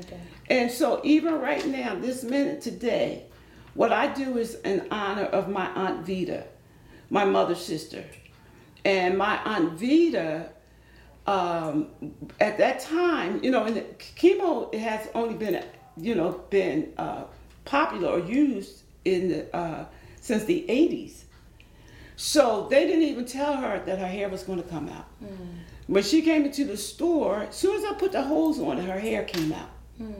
Okay. And so even right now, this minute today, what I do is in honor of my Aunt Vita, my mother's sister. And my Aunt Vita, um, at that time, you know, and chemo has only been, you know, been uh, popular or used in the, uh, since the 80s. So they didn't even tell her that her hair was going to come out. Mm. When she came into the store, as soon as I put the hose on it, her hair came out. Mm.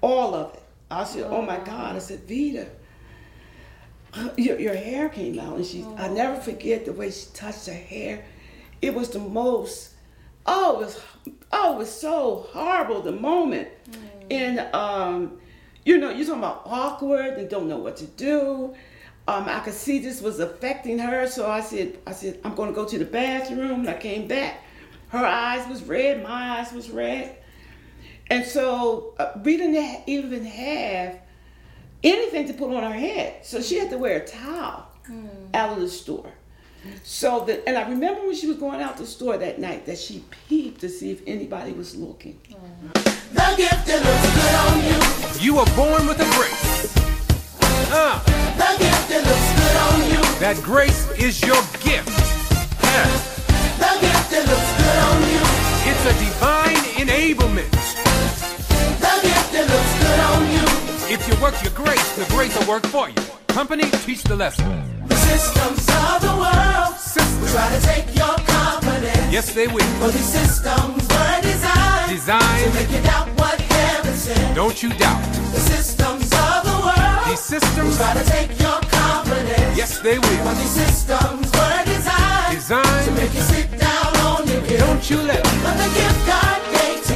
All of it. I said, oh. oh my God. I said, Vita, your, your hair came out. And she, oh. I never forget the way she touched her hair. It was the most, oh, it was, oh, it was so horrible, the moment. Mm. And, um, you know, you're talking about awkward and don't know what to do. Um, I could see this was affecting her, so I said, I said, I'm going to go to the bathroom. And I came back. Her eyes was red, my eyes was red. And so uh, we didn't even have anything to put on her head. So she had to wear a towel mm. out of the store. So that, and I remember when she was going out the store that night that she peeped to see if anybody was looking. Mm. The gift that looks good on you. You were born with a grace. Uh. The gift that looks good on you. That grace is your gift. Yeah. The gift that looks good on you. It's a divine enablement. Good on you. If you work your grace, the grace will work for you. Company, teach the lesson. The systems of the world systems. will try to take your confidence. Yes, they will. For these systems were designed, designed to make you doubt what heaven said. Don't you doubt. The systems of the world these systems will try to take your confidence. Yes, they will. For these systems were designed, designed to make you sit down on your gift. Don't you let But the gift God gave to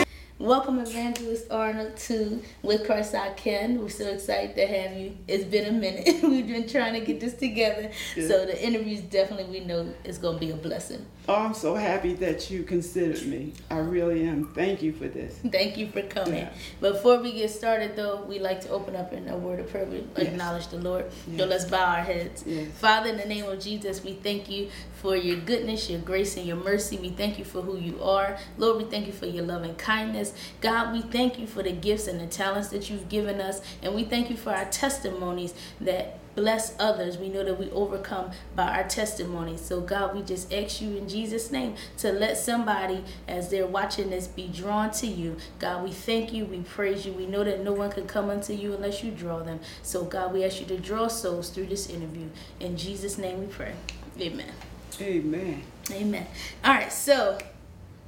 you. Welcome, Evangelist Arnold, to With Christ I Can. We're so excited to have you. It's been a minute. We've been trying to get this together. So the interviews definitely we know is going to be a blessing. Oh, I'm so happy that you considered me. I really am. Thank you for this. Thank you for coming. Yeah. Before we get started, though, we like to open up in a word of prayer. yes. acknowledge the Lord. Yes. So let's bow our heads. Yes. Father, in the name of Jesus, we thank you for your goodness, your grace, and your mercy. We thank you for who you are. Lord, we thank you for your love and kindness. God, we thank you for the gifts and the talents that you've given us. And we thank you for our testimonies that bless others. We know that we overcome by our testimonies. So, God, we just ask you in Jesus' name to let somebody, as they're watching this, be drawn to you. God, we thank you. We praise you. We know that no one can come unto you unless you draw them. So, God, we ask you to draw souls through this interview. In Jesus' name we pray. Amen. Amen. Amen. All right, so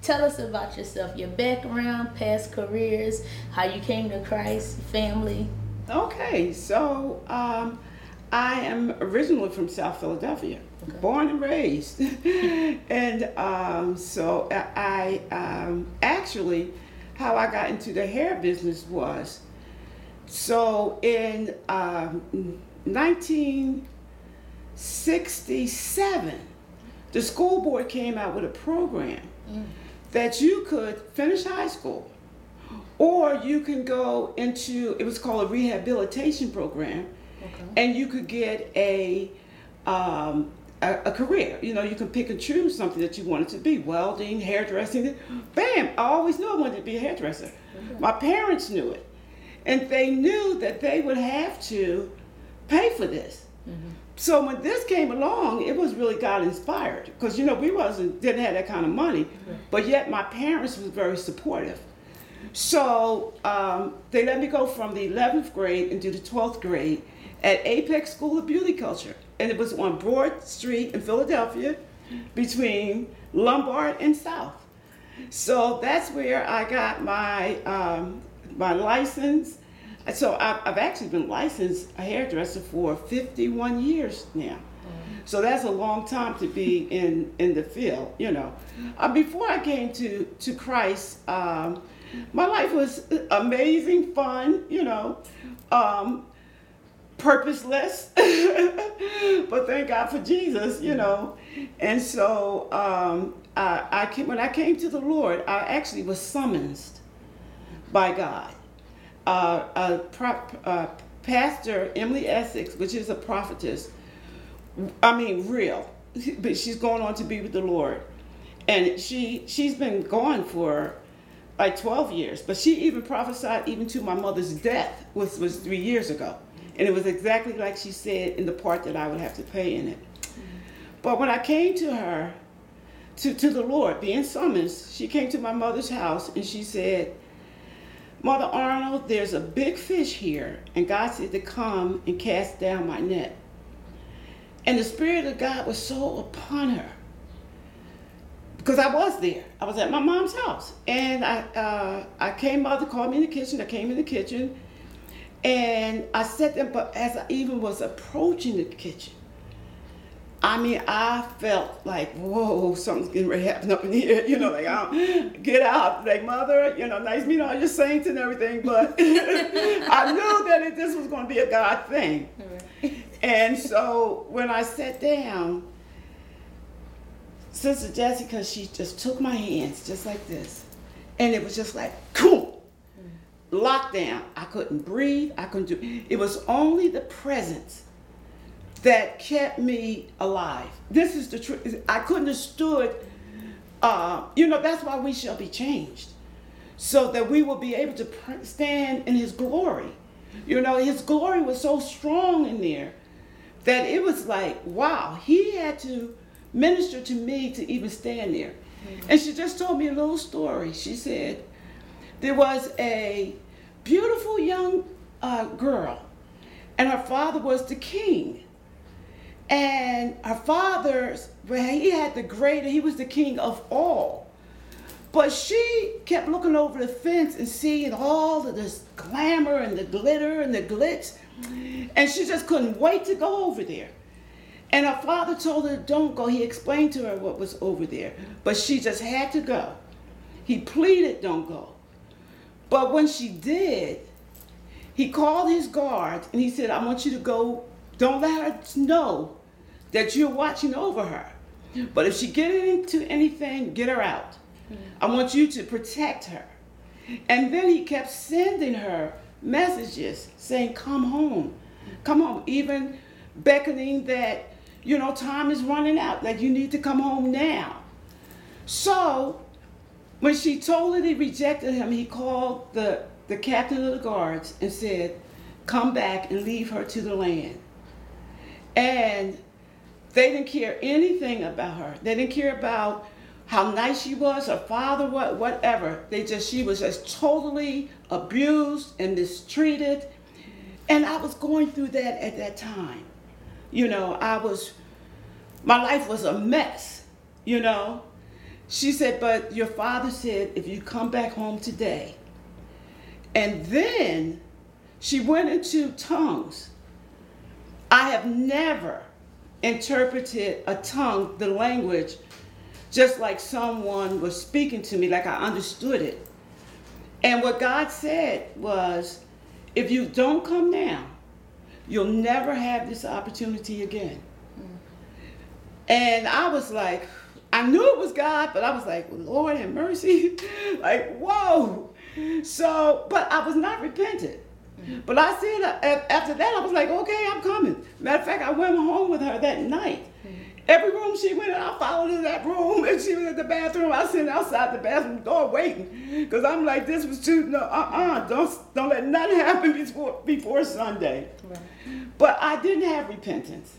tell us about yourself, your background, past careers, how you came to Christ, family. Okay, so um, I am originally from South Philadelphia, okay. born and raised. and um, so I um, actually, how I got into the hair business was so in um, 1967, the school board came out with a program mm. That you could finish high school or you can go into it was called a rehabilitation program okay. and you could get a, um, a, a career you know you can pick and choose something that you wanted to be welding hairdressing bam i always knew i wanted to be a hairdresser okay. my parents knew it and they knew that they would have to pay for this mm-hmm. So when this came along, it was really God inspired because you know we wasn't didn't have that kind of money, but yet my parents was very supportive. So um, they let me go from the 11th grade into the 12th grade at Apex School of Beauty Culture, and it was on Broad Street in Philadelphia, between Lombard and South. So that's where I got my um, my license so I've, I've actually been licensed a hairdresser for 51 years now. So that's a long time to be in, in the field, you know. Uh, before I came to, to Christ, um, my life was amazing, fun, you know, um, purposeless. but thank God for Jesus, you know. And so um, I, I came, when I came to the Lord, I actually was summoned by God uh, uh, uh, Pastor Emily Essex, which is a prophetess, I mean, real, but she's going on to be with the Lord. And she, she's been gone for like 12 years. But she even prophesied even to my mother's death, which was three years ago. And it was exactly like she said in the part that I would have to pay in it. But when I came to her, to, to the Lord, being summoned, she came to my mother's house and she said, Mother Arnold, there's a big fish here, and God said to come and cast down my net. And the Spirit of God was so upon her because I was there. I was at my mom's house, and I uh, I came. Mother called me in the kitchen. I came in the kitchen, and I sat there. But as I even was approaching the kitchen, I mean, I felt like, whoa, something's getting ready to happen up in here. You know, like, I'll get out. Like, mother, you know, nice meeting all your saints and everything. But I knew that it, this was going to be a God thing. And so when I sat down, Sister Jessica, she just took my hands just like this. And it was just like, cool, hmm. lockdown. I couldn't breathe. I couldn't do it. was only the presence that kept me alive. This is the truth. I couldn't have stood. Uh, you know, that's why we shall be changed, so that we will be able to stand in His glory. You know, His glory was so strong in there that it was like, wow, He had to minister to me to even stand there. Mm-hmm. And she just told me a little story. She said, there was a beautiful young uh, girl, and her father was the king. And her father's, well, he had the greater, he was the king of all. But she kept looking over the fence and seeing all of this glamour and the glitter and the glitz. And she just couldn't wait to go over there. And her father told her, don't go. He explained to her what was over there. But she just had to go. He pleaded, don't go. But when she did, he called his guards and he said, I want you to go. Don't let her know that you're watching over her. But if she get into anything, get her out. I mm. want you to protect her. And then he kept sending her messages saying, Come home. Mm. Come home. Even beckoning that you know, time is running out, that you need to come home now. So when she totally rejected him, he called the, the captain of the guards and said, Come back and leave her to the land. And they didn't care anything about her. They didn't care about how nice she was, her father, what, whatever. They just, she was just totally abused and mistreated. And I was going through that at that time. You know, I was, my life was a mess, you know. She said, but your father said, if you come back home today. And then she went into tongues. I have never interpreted a tongue, the language, just like someone was speaking to me, like I understood it. And what God said was, if you don't come now, You'll never have this opportunity again. And I was like, I knew it was God, but I was like, Lord have mercy. like, whoa. So, but I was not repentant. Mm-hmm. But I said after that, I was like, okay, I'm coming. Matter of fact, I went home with her that night. Mm-hmm. Every room she went in, I followed in that room. And she was at the bathroom. I was sitting outside the bathroom door waiting. Because I'm like, this was too, no, uh-uh. Don't, don't let nothing happen before, before Sunday. Right. But I didn't have repentance.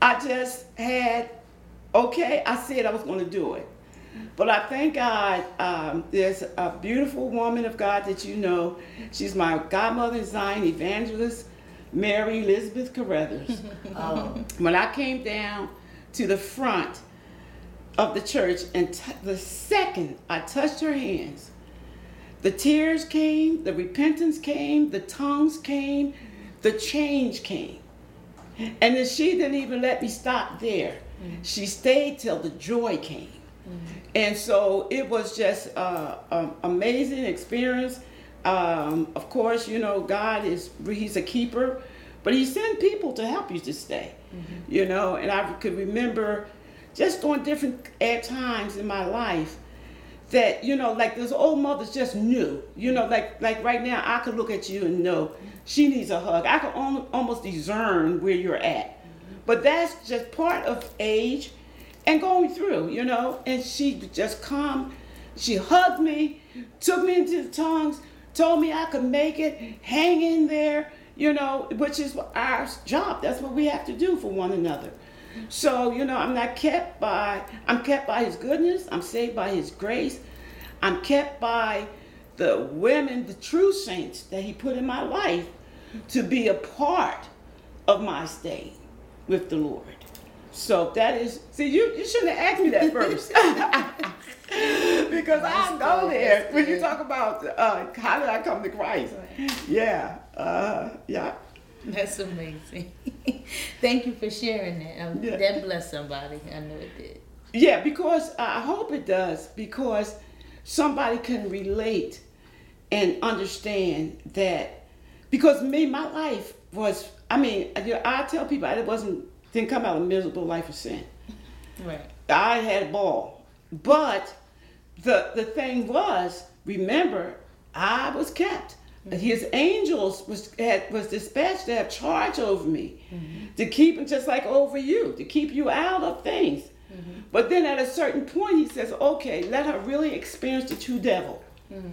I just had, okay, I said I was going to do it. But I thank God um, there's a beautiful woman of God that you know. She's my godmother in Zion, evangelist Mary Elizabeth Carruthers. um, when I came down to the front of the church, and t- the second I touched her hands, the tears came, the repentance came, the tongues came, the change came. And then she didn't even let me stop there. Mm-hmm. She stayed till the joy came. Mm-hmm. And so it was just uh, an amazing experience. Um, of course, you know, God is, He's a keeper, but He sent people to help you to stay. Mm-hmm. You know, and I could remember just on different at times in my life that you know like those old mothers just knew you know like like right now i could look at you and know she needs a hug i could almost discern where you're at but that's just part of age and going through you know and she just come she hugged me took me into the tongues, told me I could make it, hang in there, you know, which is our job. That's what we have to do for one another. So, you know, I'm not kept by, I'm kept by his goodness. I'm saved by his grace. I'm kept by the women, the true saints that he put in my life to be a part of my stay with the Lord. So that is, see, you, you shouldn't have asked me that first. because I'll go there when you talk about uh, how did I come to Christ. Yeah, uh, yeah. That's amazing. Thank you for sharing that. Um, yeah. That blessed somebody. I know it did. Yeah, because I hope it does, because somebody can relate and understand that. Because me, my life was, I mean, I tell people it wasn't, didn't come out of a miserable life of sin. Right. I had a ball. But the, the thing was, remember, I was kept. Mm-hmm. His angels was had, was dispatched to have charge over me, mm-hmm. to keep him just like over you, to keep you out of things. Mm-hmm. But then at a certain point, he says, "Okay, let her really experience the true devil." Mm-hmm.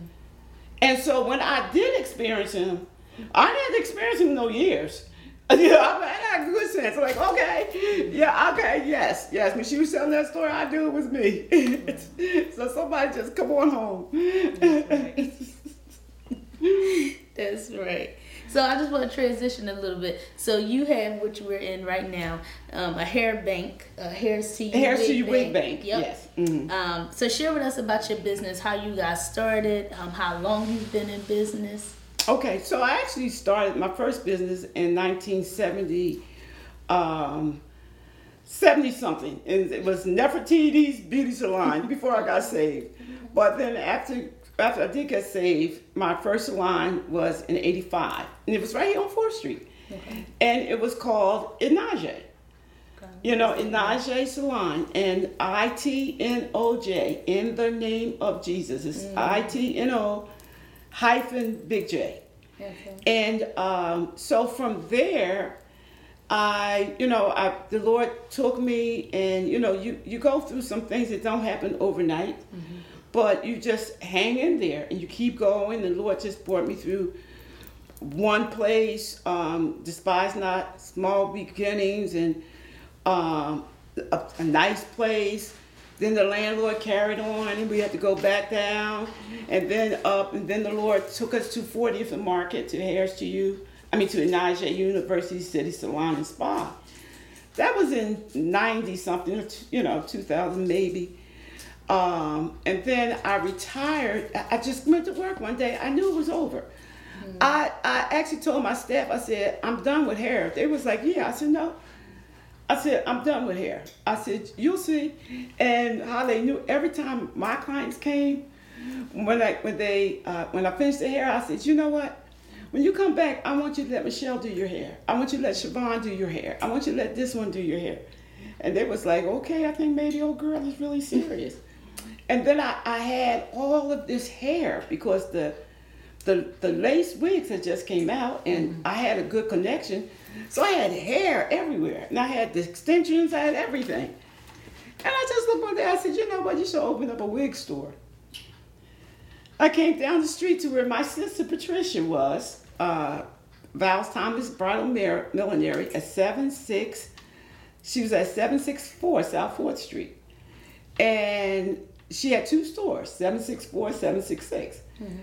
And so when I did experience him, I didn't experience him no years. Yeah, I had good sense. like, okay, yeah, okay, yes, yes. When she was telling that story, I knew it was me. so somebody just come on home. That's right. So I just want to transition a little bit. So you have what we're in right now, um, a hair bank, a hair see hair see wig bank. Yep. Yes. Mm-hmm. Um, so share with us about your business, how you got started, um, how long you've been in business. Okay, so I actually started my first business in 1970, um, 70 something, and it was Nefertiti's Beauty Salon before I got saved. But then after after I did get saved, my first salon was in '85, and it was right here on Fourth Street, okay. and it was called Inaje. You know, Inaje Salon and I T N O J in the name of Jesus. It's mm. I T N O hyphen Big J. Okay. And um, so from there, I, you know, I, the Lord took me, and you know, you you go through some things that don't happen overnight. Mm-hmm but you just hang in there and you keep going. The Lord just brought me through one place, um, despise not small beginnings, and um, a, a, nice place. Then the landlord carried on, and we had to go back down, and then up, and then the Lord took us to 40th and Market to Harris to you. I mean to Inaje University City Salon and Spa. That was in 90 something, you know, 2000 maybe. Um, and then I retired. I just went to work one day. I knew it was over. Mm-hmm. I, I actually told my staff, I said, I'm done with hair. They was like, yeah. I said, no. I said, I'm done with hair. I said, you'll see. And how they knew every time my clients came, when I when they uh, when I finished the hair, I said, you know what? When you come back, I want you to let Michelle do your hair. I want you to let Siobhan do your hair. I want you to let this one do your hair. And they was like, okay, I think maybe old girl is really serious. And then I, I had all of this hair because the the the lace wigs had just came out and mm-hmm. I had a good connection. So I had hair everywhere. And I had the extensions, I had everything. And I just looked one day, I said, you know what, you should open up a wig store. I came down the street to where my sister Patricia was, uh, Val's Thomas Bridal Millinery at 76, she was at 764 South 4th Street. And she had two stores, 764, 766. Mm-hmm.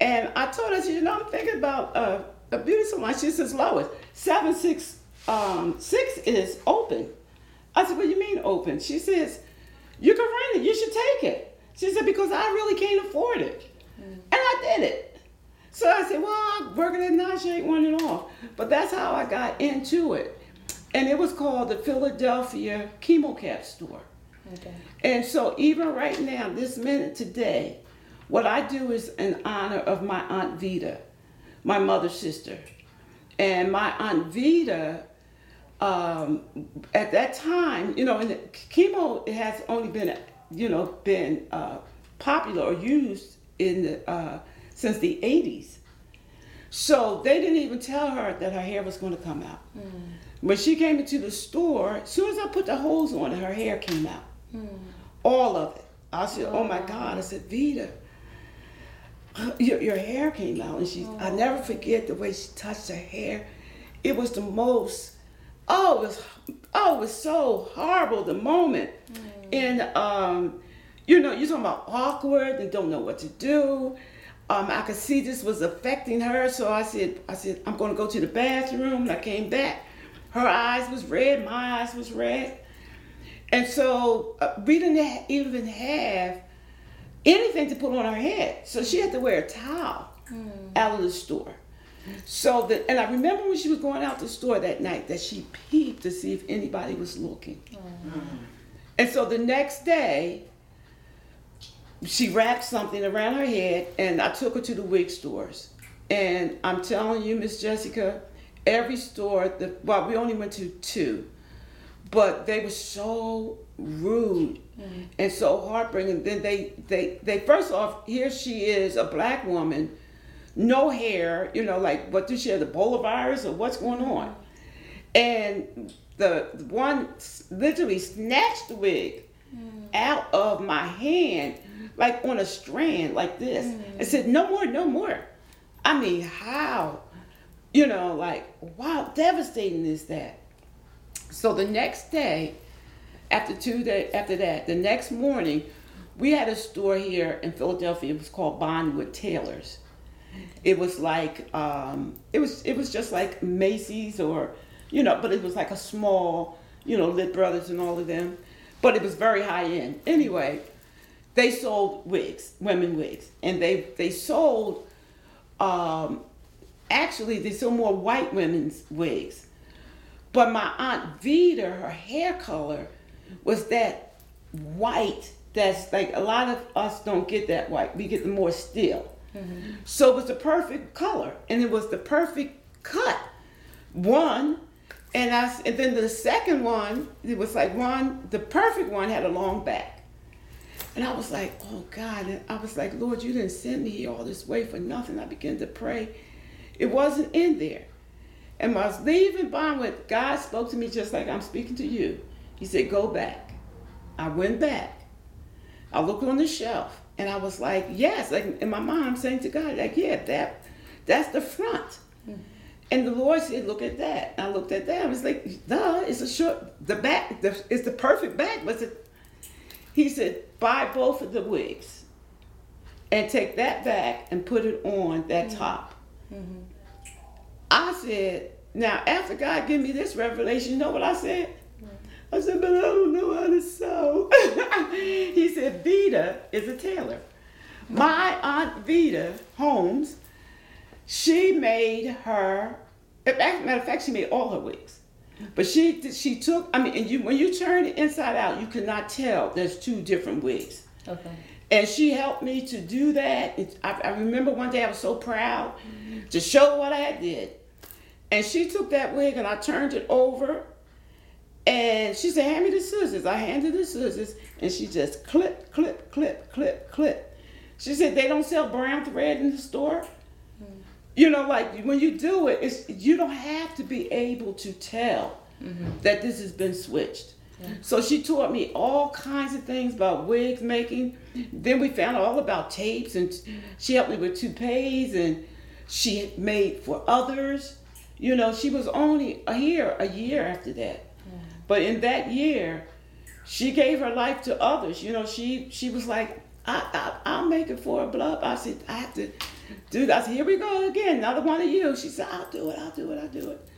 And I told her, you know, I'm thinking about uh, a beauty salon. She says, Lois, 766 um, is open. I said, what do you mean open? She says, you can rent it. You should take it. She said, because I really can't afford it. Mm-hmm. And I did it. So I said, well, I'm working at Najee one and off. But that's how I got into it. And it was called the Philadelphia Chemo Cap Store. Okay. And so even right now, this minute today, what I do is in honor of my Aunt Vita, my mother's sister. And my Aunt Vita, um, at that time, you know, and chemo has only been, you know, been uh, popular or used in the, uh, since the 80s. So they didn't even tell her that her hair was going to come out. Mm. When she came into the store, as soon as I put the hose on it, her hair came out. Mm. All of it. I said, oh my God. I said, Vita. your, your hair came out. And she, oh. I never forget the way she touched her hair. It was the most, oh, it was, oh, it was so horrible, the moment. Mm. And, um, you know, you're talking about awkward and don't know what to do. Um, I could see this was affecting her, so I said, I said, I'm going to go to the bathroom. And I came back. Her eyes was red, my eyes was red. And so uh, we didn't even have anything to put on her head. So she had to wear a towel mm. out of the store. So that, and I remember when she was going out the store that night that she peeped to see if anybody was looking. Mm. And so the next day, she wrapped something around her head, and I took her to the wig stores. And I'm telling you, Miss Jessica, every store, the, well, we only went to two, but they were so rude mm-hmm. and so heartbreaking. Then they, they, they first off, here she is, a black woman, no hair, you know, like what does she have, the virus or what's going on? And the one literally snatched the wig mm. out of my hand, like on a strand, like this, mm. and said, "No more, no more." I mean, how? You know, like wow, devastating is that? So the next day, after two day after that, the next morning, we had a store here in Philadelphia. It was called Bonwit Teller. It was like um, it was it was just like Macy's or you know, but it was like a small, you know, Lit Brothers and all of them. But it was very high end. Anyway, they sold wigs, women wigs, and they they sold. Um, actually, they sold more white women's wigs. But my aunt Vita, her hair color was that white that's like a lot of us don't get that white. We get the more still. Mm-hmm. So it was the perfect color and it was the perfect cut. One, and I and then the second one, it was like one, the perfect one had a long back. And I was like, oh God. And I was like, Lord, you didn't send me here all this way for nothing. I began to pray. It wasn't in there. And when I was leaving Bonwit, God spoke to me just like I'm speaking to you. He said, Go back. I went back. I looked on the shelf and I was like, Yes. Like in my mind, saying to God, like, yeah, that that's the front. Mm-hmm. And the Lord said, Look at that. And I looked at that. I was like, duh, it's a short the back, the, it's the perfect back, but it, he said, buy both of the wigs and take that back and put it on that mm-hmm. top. Mm-hmm. I said, now after God gave me this revelation, you know what I said? I said, but I don't know how to sew. he said, Vita is a tailor. My aunt Vita Holmes, she made her, matter of fact, she made all her wigs. But she she took, I mean, and you when you turn it inside out, you cannot tell there's two different wigs. Okay. And she helped me to do that. I, I remember one day I was so proud mm-hmm. to show what I did. And she took that wig and I turned it over. And she said, Hand me the scissors. I handed the scissors and she just clip, clip, clip, clip, clip. She said, They don't sell brown thread in the store. Mm-hmm. You know, like when you do it, it's you don't have to be able to tell mm-hmm. that this has been switched. Yeah. So she taught me all kinds of things about wigs making. Then we found out all about tapes, and she helped me with toupees, and she made for others. You know, she was only here a year after that. Yeah. But in that year, she gave her life to others. You know, she she was like, I, I, will make it for a blub. I said, I have to do that. I said, here we go again, another one of you. She said, I'll do it, I'll do it, I'll do it.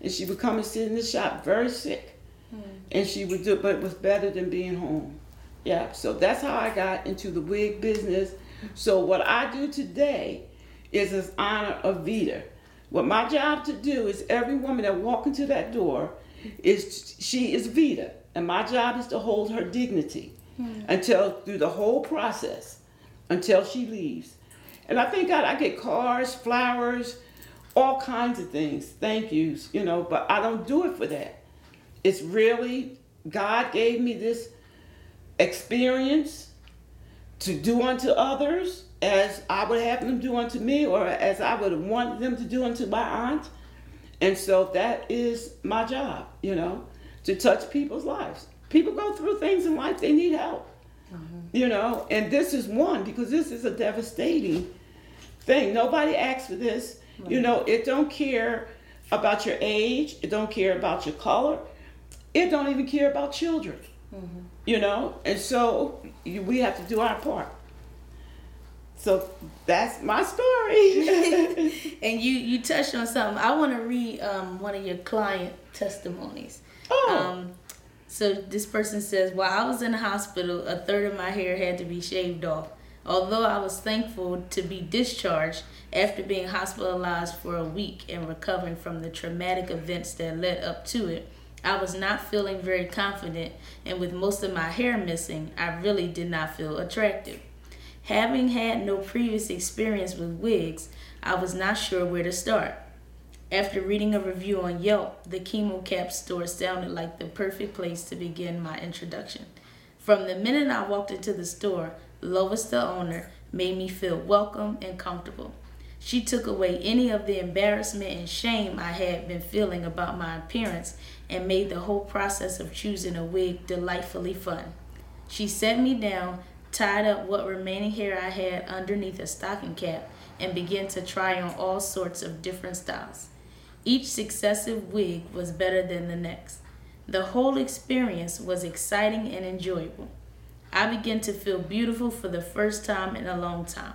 And she would come and sit in the shop very sick. Hmm. And she would do it, but it was better than being home. Yeah, so that's how I got into the wig business. So what I do today is as honor of Vita. What my job to do is every woman that walk into that door is she is Vita, and my job is to hold her dignity hmm. until through the whole process until she leaves. And I think I, I get cars, flowers, all kinds of things, thank yous, you know, but I don't do it for that. It's really God gave me this experience to do unto others as I would have them do unto me, or as I would want them to do unto my aunt. And so that is my job, you know, to touch people's lives. People go through things in life, they need help, mm-hmm. you know, and this is one because this is a devastating thing. Nobody asks for this. Right. You know, it don't care about your age. It don't care about your color. It don't even care about children. Mm-hmm. You know, and so we have to do our part. So that's my story. and you you touched on something. I want to read um, one of your client testimonies. Oh. Um, so this person says, while I was in the hospital, a third of my hair had to be shaved off. Although I was thankful to be discharged after being hospitalized for a week and recovering from the traumatic events that led up to it, I was not feeling very confident, and with most of my hair missing, I really did not feel attractive. Having had no previous experience with wigs, I was not sure where to start. After reading a review on Yelp, the Chemo Cap store sounded like the perfect place to begin my introduction. From the minute I walked into the store, Lois, the owner, made me feel welcome and comfortable. She took away any of the embarrassment and shame I had been feeling about my appearance and made the whole process of choosing a wig delightfully fun. She set me down, tied up what remaining hair I had underneath a stocking cap, and began to try on all sorts of different styles. Each successive wig was better than the next. The whole experience was exciting and enjoyable. I began to feel beautiful for the first time in a long time.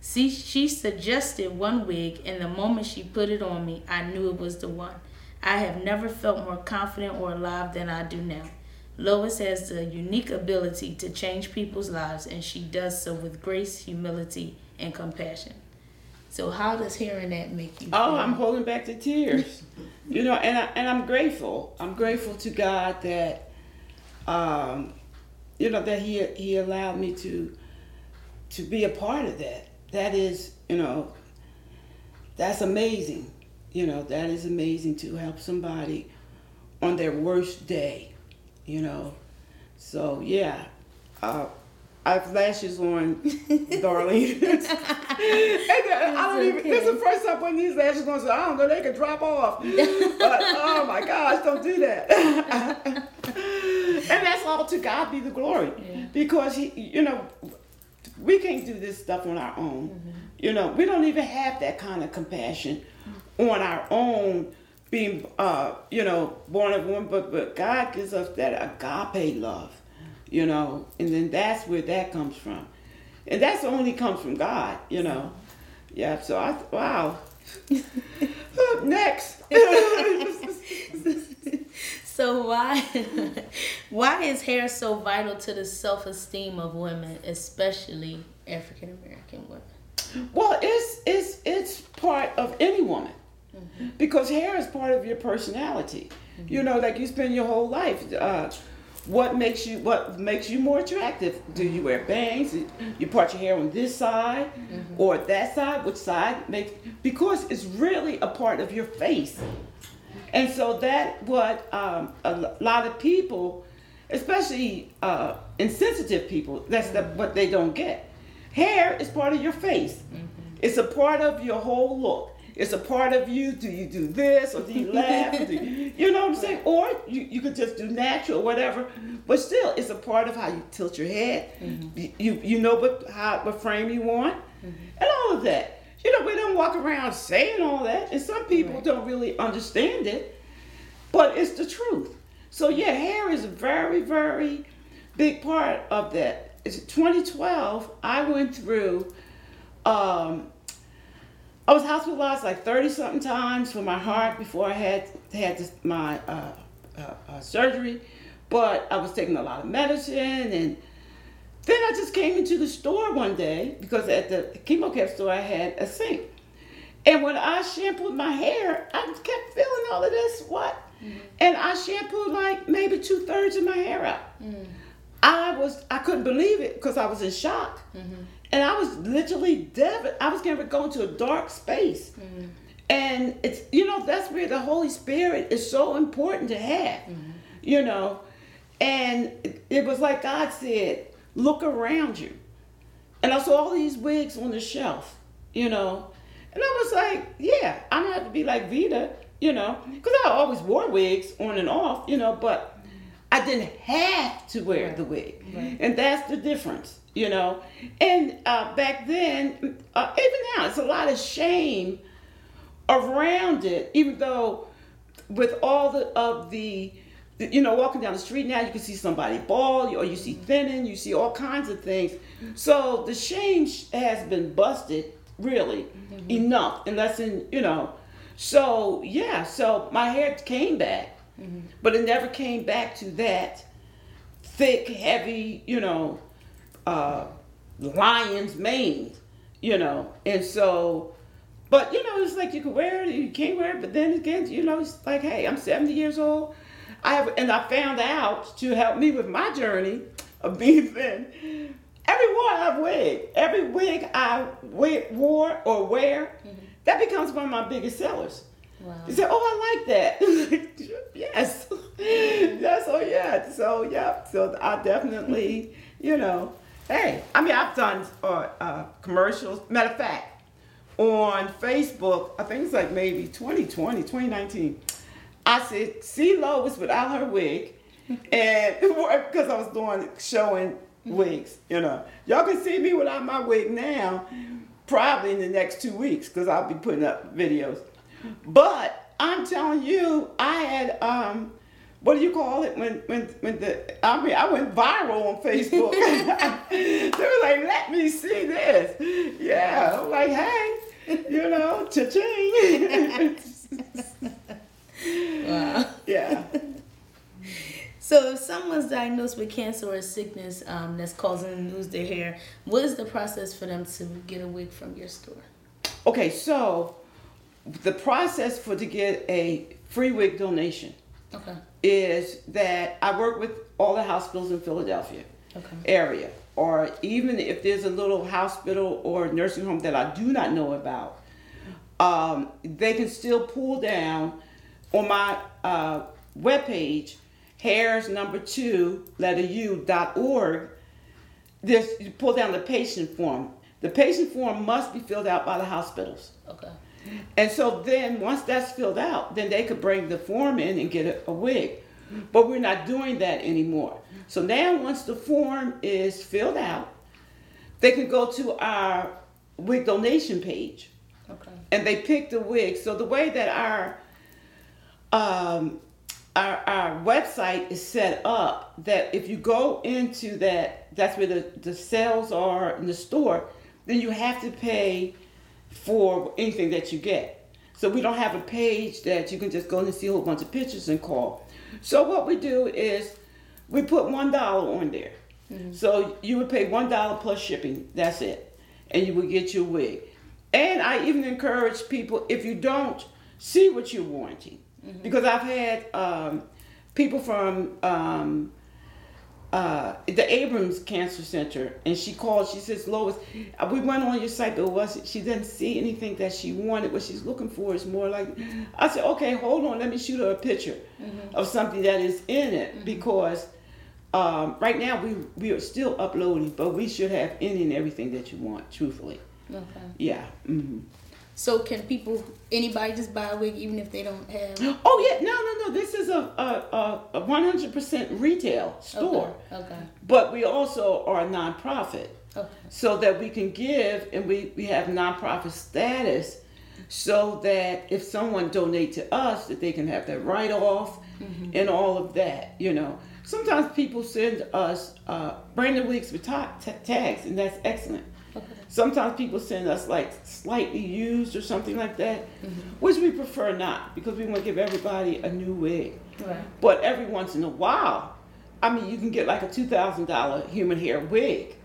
See, she suggested one wig, and the moment she put it on me, I knew it was the one. I have never felt more confident or alive than I do now. Lois has the unique ability to change people's lives, and she does so with grace, humility, and compassion. So, how does hearing that make you? Oh, I'm holding back the tears. you know, and I, and I'm grateful. I'm grateful to God that, um, you know, that He He allowed me to to be a part of that. That is, you know, that's amazing. You know, that is amazing to help somebody on their worst day you know. So yeah, uh, I have lashes on, darling. and I don't even. This is the first time putting these lashes on, so I don't know they could drop off. but oh my gosh, don't do that. and that's all to God be the glory, yeah. because he, you know, we can't do this stuff on our own. Mm-hmm. You know, we don't even have that kind of compassion on our own being, uh, you know, born of woman, but, but God gives us that agape love, you know, and then that's where that comes from. And that's only comes from God, you know. Yeah, so I, wow. Next. so why why is hair so vital to the self-esteem of women, especially African American women? Well, it's it's it's part of any woman mm-hmm. because hair is part of your personality. Mm-hmm. You know, like you spend your whole life. Uh, what makes you what makes you more attractive? Do you wear bangs? You part your hair on this side mm-hmm. or that side? Which side makes because it's really a part of your face. And so that what um, a lot of people, especially uh, insensitive people, that's the, what they don't get. Hair is part of your face. Mm-hmm. It's a part of your whole look. It's a part of you. Do you do this or do you laugh? do you, you, know what I'm saying? Or you, you could just do natural, whatever. But still, it's a part of how you tilt your head. Mm-hmm. You you know what how what frame you want, mm-hmm. and all of that. You know, we don't walk around saying all that, and some people right. don't really understand it. But it's the truth. So yeah, hair is a very very big part of that. It's 2012. I went through. Um, I was hospitalized like 30 something times for my heart before I had had this, my uh, uh, uh, surgery. But I was taking a lot of medicine and then I just came into the store one day because at the chemo cap store I had a sink. And when I shampooed my hair, I kept feeling all of this what? Mm-hmm. And I shampooed like maybe two thirds of my hair out. Mm-hmm. I was I couldn't believe it because I was in shock. Mm-hmm. And I was literally dead. I was going to go into a dark space. Mm-hmm. And it's, you know, that's where the Holy Spirit is so important to have, mm-hmm. you know. And it was like God said, look around you. And I saw all these wigs on the shelf, you know. And I was like, yeah, I'm going to have to be like Vita, you know, because I always wore wigs on and off, you know, but I didn't have to wear the wig. Right. And that's the difference you know. And uh, back then, uh, even now, it's a lot of shame around it, even though with all the of the you know, walking down the street now, you can see somebody bald, or you see thinning, you see all kinds of things. So the shame has been busted, really, mm-hmm. enough, unless in, you know. So, yeah, so my hair came back, mm-hmm. but it never came back to that thick, heavy, you know, uh, lion's mane, you know. And so, but, you know, it's like you can wear it, you can't wear it, but then again, you know, it's like, hey, I'm 70 years old. I have, and I found out to help me with my journey of being thin. Every war I have wig, every wig I wore or wear, mm-hmm. that becomes one of my biggest sellers. Wow. You say, "Oh, I like that." yes, yes, oh yeah. So yeah, so I definitely, you know, hey, I mean, I've done uh, uh, commercials. Matter of fact, on Facebook, I think it's like maybe 2020, 2019. I said, see Lois without her wig. and because I was doing showing wigs, you know. Y'all can see me without my wig now, probably in the next two weeks, because I'll be putting up videos. But I'm telling you, I had um what do you call it when when when the I mean I went viral on Facebook. they were like, let me see this. Yeah. I'm like, hey, you know, cha-ching. Wow. Yeah. So if someone's diagnosed with cancer or a sickness um, that's causing them to lose their hair, what is the process for them to get a wig from your store? Okay, so the process for to get a free wig donation okay. is that I work with all the hospitals in Philadelphia okay. area, or even if there's a little hospital or nursing home that I do not know about, um, they can still pull down on my uh, webpage, hairs number two, letter U dot org, this you pull down the patient form. The patient form must be filled out by the hospitals. Okay. And so then once that's filled out, then they could bring the form in and get a, a wig. But we're not doing that anymore. So now once the form is filled out, they can go to our wig donation page. Okay. And they pick the wig. So the way that our um, our, our website is set up that if you go into that, that's where the, the sales are in the store, then you have to pay for anything that you get. So we don't have a page that you can just go and see a whole bunch of pictures and call. So what we do is we put one dollar on there. Mm-hmm. So you would pay one dollar plus shipping. That's it, and you would get your wig. And I even encourage people if you don't see what you're wanting, mm-hmm. because I've had um, people from um, uh, the Abrams Cancer Center, and she called. She says, "Lois, we went on your site, but was she didn't see anything that she wanted. What she's looking for is more like." I said, "Okay, hold on. Let me shoot her a picture mm-hmm. of something that is in it mm-hmm. because." Um, right now we we are still uploading, but we should have any and everything that you want, truthfully. Okay. Yeah. Mm-hmm. So can people, anybody just buy a wig even if they don't have? Oh yeah, no, no, no. This is a a one hundred percent retail store. Okay. okay. But we also are a nonprofit, okay. so that we can give, and we we have nonprofit status, so that if someone donate to us, that they can have that write off, mm-hmm. and all of that. You know, sometimes people send us uh, brand new wigs with ta- t- tags, and that's excellent. Sometimes people send us like slightly used or something like that, mm-hmm. which we prefer not because we want to give everybody a new wig. Right. But every once in a while, I mean, you can get like a two thousand dollar human hair wig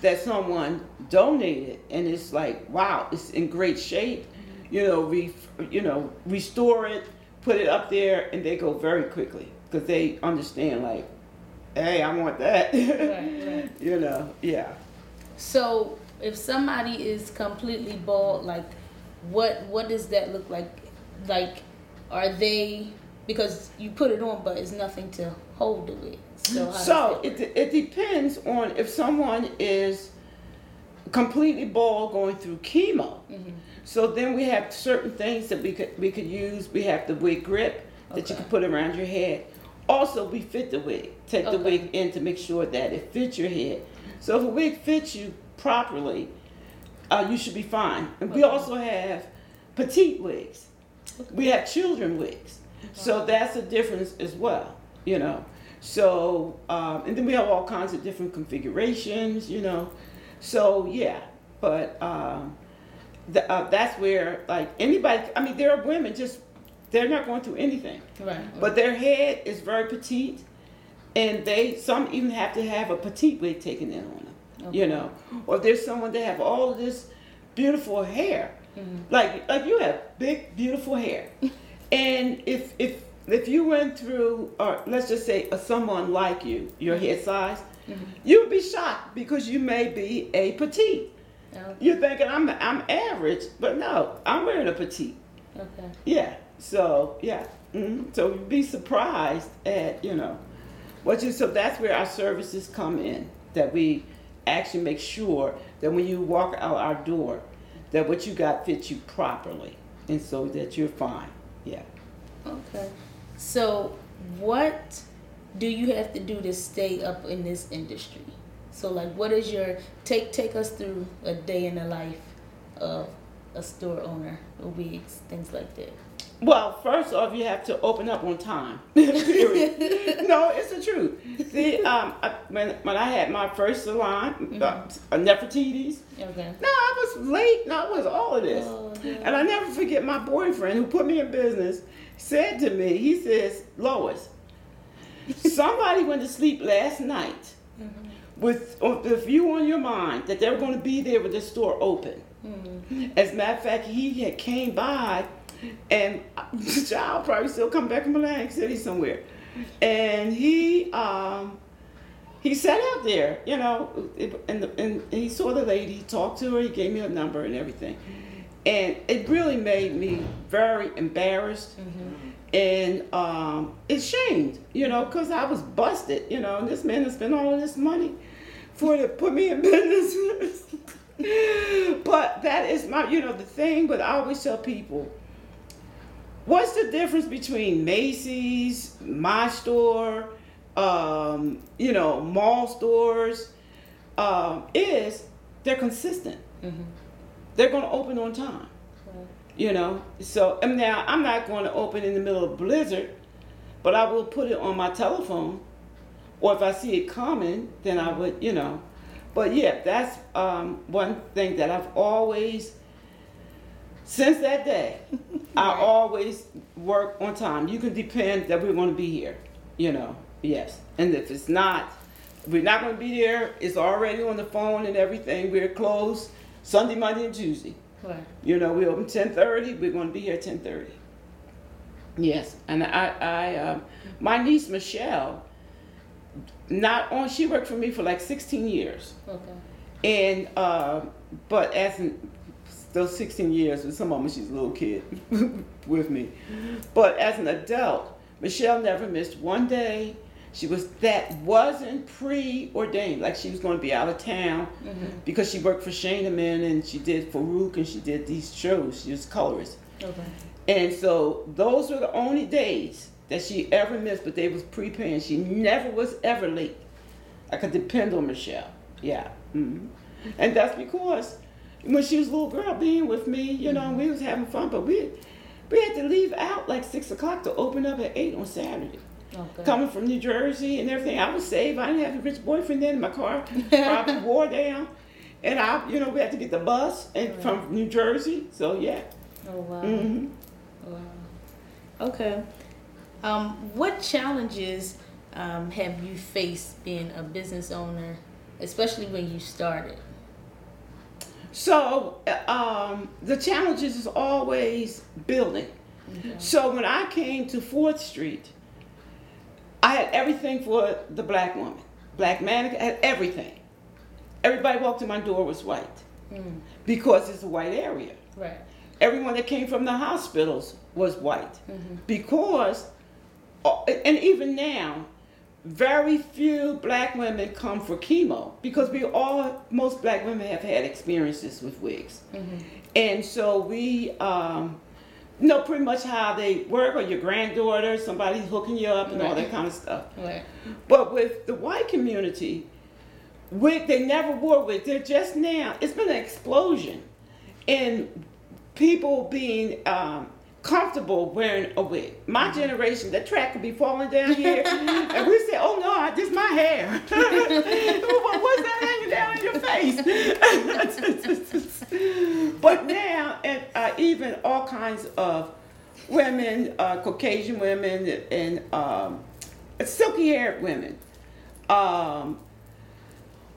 that someone donated, and it's like, wow, it's in great shape. You know, re, you know, restore it, put it up there, and they go very quickly because they understand like, hey, I want that. Right, right. you know, yeah. So if somebody is completely bald, like what what does that look like? Like, are they because you put it on, but it's nothing to hold it with. So, so it, it depends on if someone is completely bald going through chemo. Mm-hmm. So then we have certain things that we could we could use. We have the wig grip that okay. you can put around your head. Also, we fit the wig. Take okay. the wig in to make sure that it fits your head. So if a wig fits you properly, uh, you should be fine. And we also have petite wigs. We have children wigs. So that's a difference as well, you know. So, um, and then we have all kinds of different configurations, you know. So, yeah, but um, the, uh, that's where, like, anybody, I mean, there are women just, they're not going through anything. Right. But their head is very petite, and they, some even have to have a petite wig taken in on okay. you know. Or there's someone that have all of this beautiful hair. Mm-hmm. Like, like you have big, beautiful hair. and if, if, if you went through, or let's just say a, someone like you, your head size, mm-hmm. you would be shocked because you may be a petite. Okay. You're thinking I'm I'm average, but no, I'm wearing a petite. Okay. Yeah. So yeah. Mm-hmm. So you'd be surprised at you know what you. So that's where our services come in. That we actually make sure that when you walk out our door, that what you got fits you properly, and so that you're fine. Yeah. Okay. So what do you have to do to stay up in this industry? So like, what is your take? Take us through a day in the life of a store owner, wigs, things like that. Well, first off, you have to open up on time. no, it's the truth. See, um, I, when when I had my first salon, mm-hmm. uh, Nefertiti's. Okay. No, I was late. No, it was all of this. Oh. And I never forget my boyfriend who put me in business said to me, he says, Lois, somebody went to sleep last night with the view on your mind that they were going to be there with the store open. Mm-hmm. As a matter of fact, he had came by, and the child probably still come back in Atlantic City somewhere, and he um, he sat out there, you know, and, the, and he saw the lady, he talked to her, he gave me a number and everything, and it really made me very embarrassed. Mm-hmm and um, it's shamed, you know, because I was busted, you know, and this man has spent all of this money for to put me in business. but that is my, you know, the thing. But I always tell people, what's the difference between Macy's, my store, um, you know, mall stores? Um, is they're consistent. Mm-hmm. They're going to open on time. You know, so and now I'm not going to open in the middle of blizzard, but I will put it on my telephone or if I see it coming, then I would, you know. But yeah, that's um, one thing that I've always, since that day, I always work on time. You can depend that we're going to be here, you know. Yes, and if it's not, we're not going to be there. It's already on the phone and everything. We're closed Sunday, Monday, and Tuesday. Right. You know, we open ten thirty. We're going to be here ten thirty. Yes, and I, I, um, my niece Michelle not on. She worked for me for like 16 years. Okay. And uh, but as in those 16 years, with some of them she's a little kid with me. But as an adult, Michelle never missed one day. She was that wasn't preordained. Like she was going to be out of town mm-hmm. because she worked for Schoenemann and she did Farouk and she did these shows. She was colorist. Okay. And so those were the only days that she ever missed, but they was pre-planned. She never was ever late. I could depend on Michelle. Yeah. Mm-hmm. And that's because when she was a little girl being with me, you know, we was having fun, but we we had to leave out like six o'clock to open up at eight on Saturday. Okay. Coming from New Jersey and everything, I was saved. I didn't have a rich boyfriend then. My car probably wore down, and I, you know, we had to get the bus and right. from New Jersey. So yeah. Oh wow. Mm-hmm. Wow. Okay. Um, what challenges um, have you faced being a business owner, especially when you started? So um, the challenges is always building. Okay. So when I came to Fourth Street, I had everything for the black woman. Black man I had everything. Everybody walked in my door was white mm. because it's a white area. Right. Everyone that came from the hospitals was white mm-hmm. because uh, and even now, very few black women come for chemo because we all, most black women have had experiences with wigs. Mm-hmm. And so we um, know pretty much how they work, or your granddaughter, somebody hooking you up, and right. all that kind of stuff. Right. But with the white community, wig. They never wore wigs. They're just now. It's been an explosion in people being um, comfortable wearing a wig. My mm-hmm. generation, the track could be falling down here, and we say, "Oh no, this my hair." What's that hanging down in your face? but now, and uh, even all kinds of women, uh, Caucasian women, and um, silky-haired women. Um,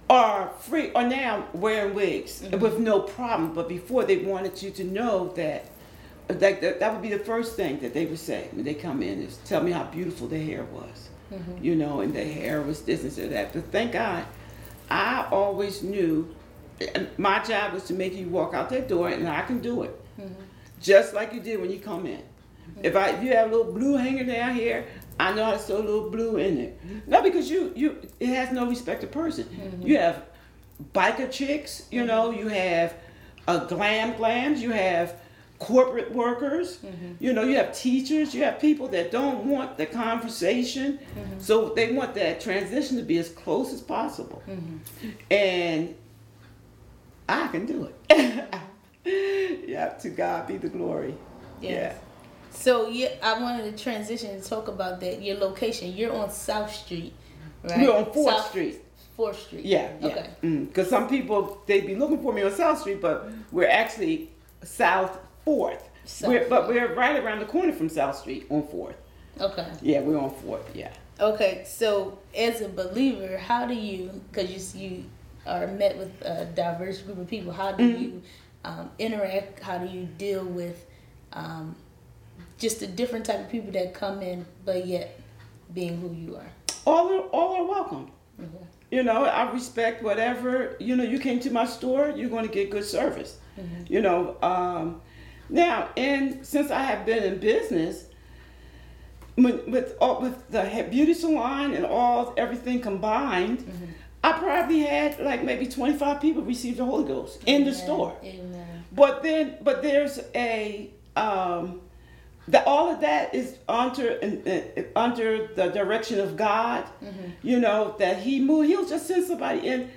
are free are now wearing wigs mm-hmm. with no problem. But before they wanted you to know that like that, that would be the first thing that they would say when they come in is tell me how beautiful their hair was. Mm-hmm. You know, and their hair was this and that. But thank God, I always knew my job was to make you walk out that door and I can do it. Mm-hmm. Just like you did when you come in. Mm-hmm. If I if you have a little blue hanging down here, I know how to sew a little blue in it. Not because you you it has no respect to person. Mm-hmm. You have biker chicks, you know, you have a uh, glam glams, you have corporate workers, mm-hmm. you know, you have teachers, you have people that don't want the conversation. Mm-hmm. So they want that transition to be as close as possible. Mm-hmm. And I can do it. yeah, to God be the glory. Yes. Yeah. So yeah, I wanted to transition and talk about that. Your location. You're on South Street, right? We're on Fourth South, Street. Fourth Street. Yeah. yeah. Okay. Because mm. some people they'd be looking for me on South Street, but we're actually South Fourth. We're, but we're right around the corner from South Street on Fourth. Okay. Yeah, we're on Fourth. Yeah. Okay, so as a believer, how do you? Because you you are met with a diverse group of people. How do mm-hmm. you um, interact? How do you deal with um, just the different type of people that come in, but yet being who you are? All are all are welcome. Mm-hmm. You know, I respect whatever. You know, you came to my store, you're going to get good service. Mm-hmm. You know. Um, now, and since I have been in business, with with, all, with the beauty salon and all everything combined, mm-hmm. I probably had like maybe twenty five people receive the Holy Ghost Amen. in the store. Amen. But then, but there's a um, that all of that is under uh, under the direction of God. Mm-hmm. You know that He move. He'll just send somebody in.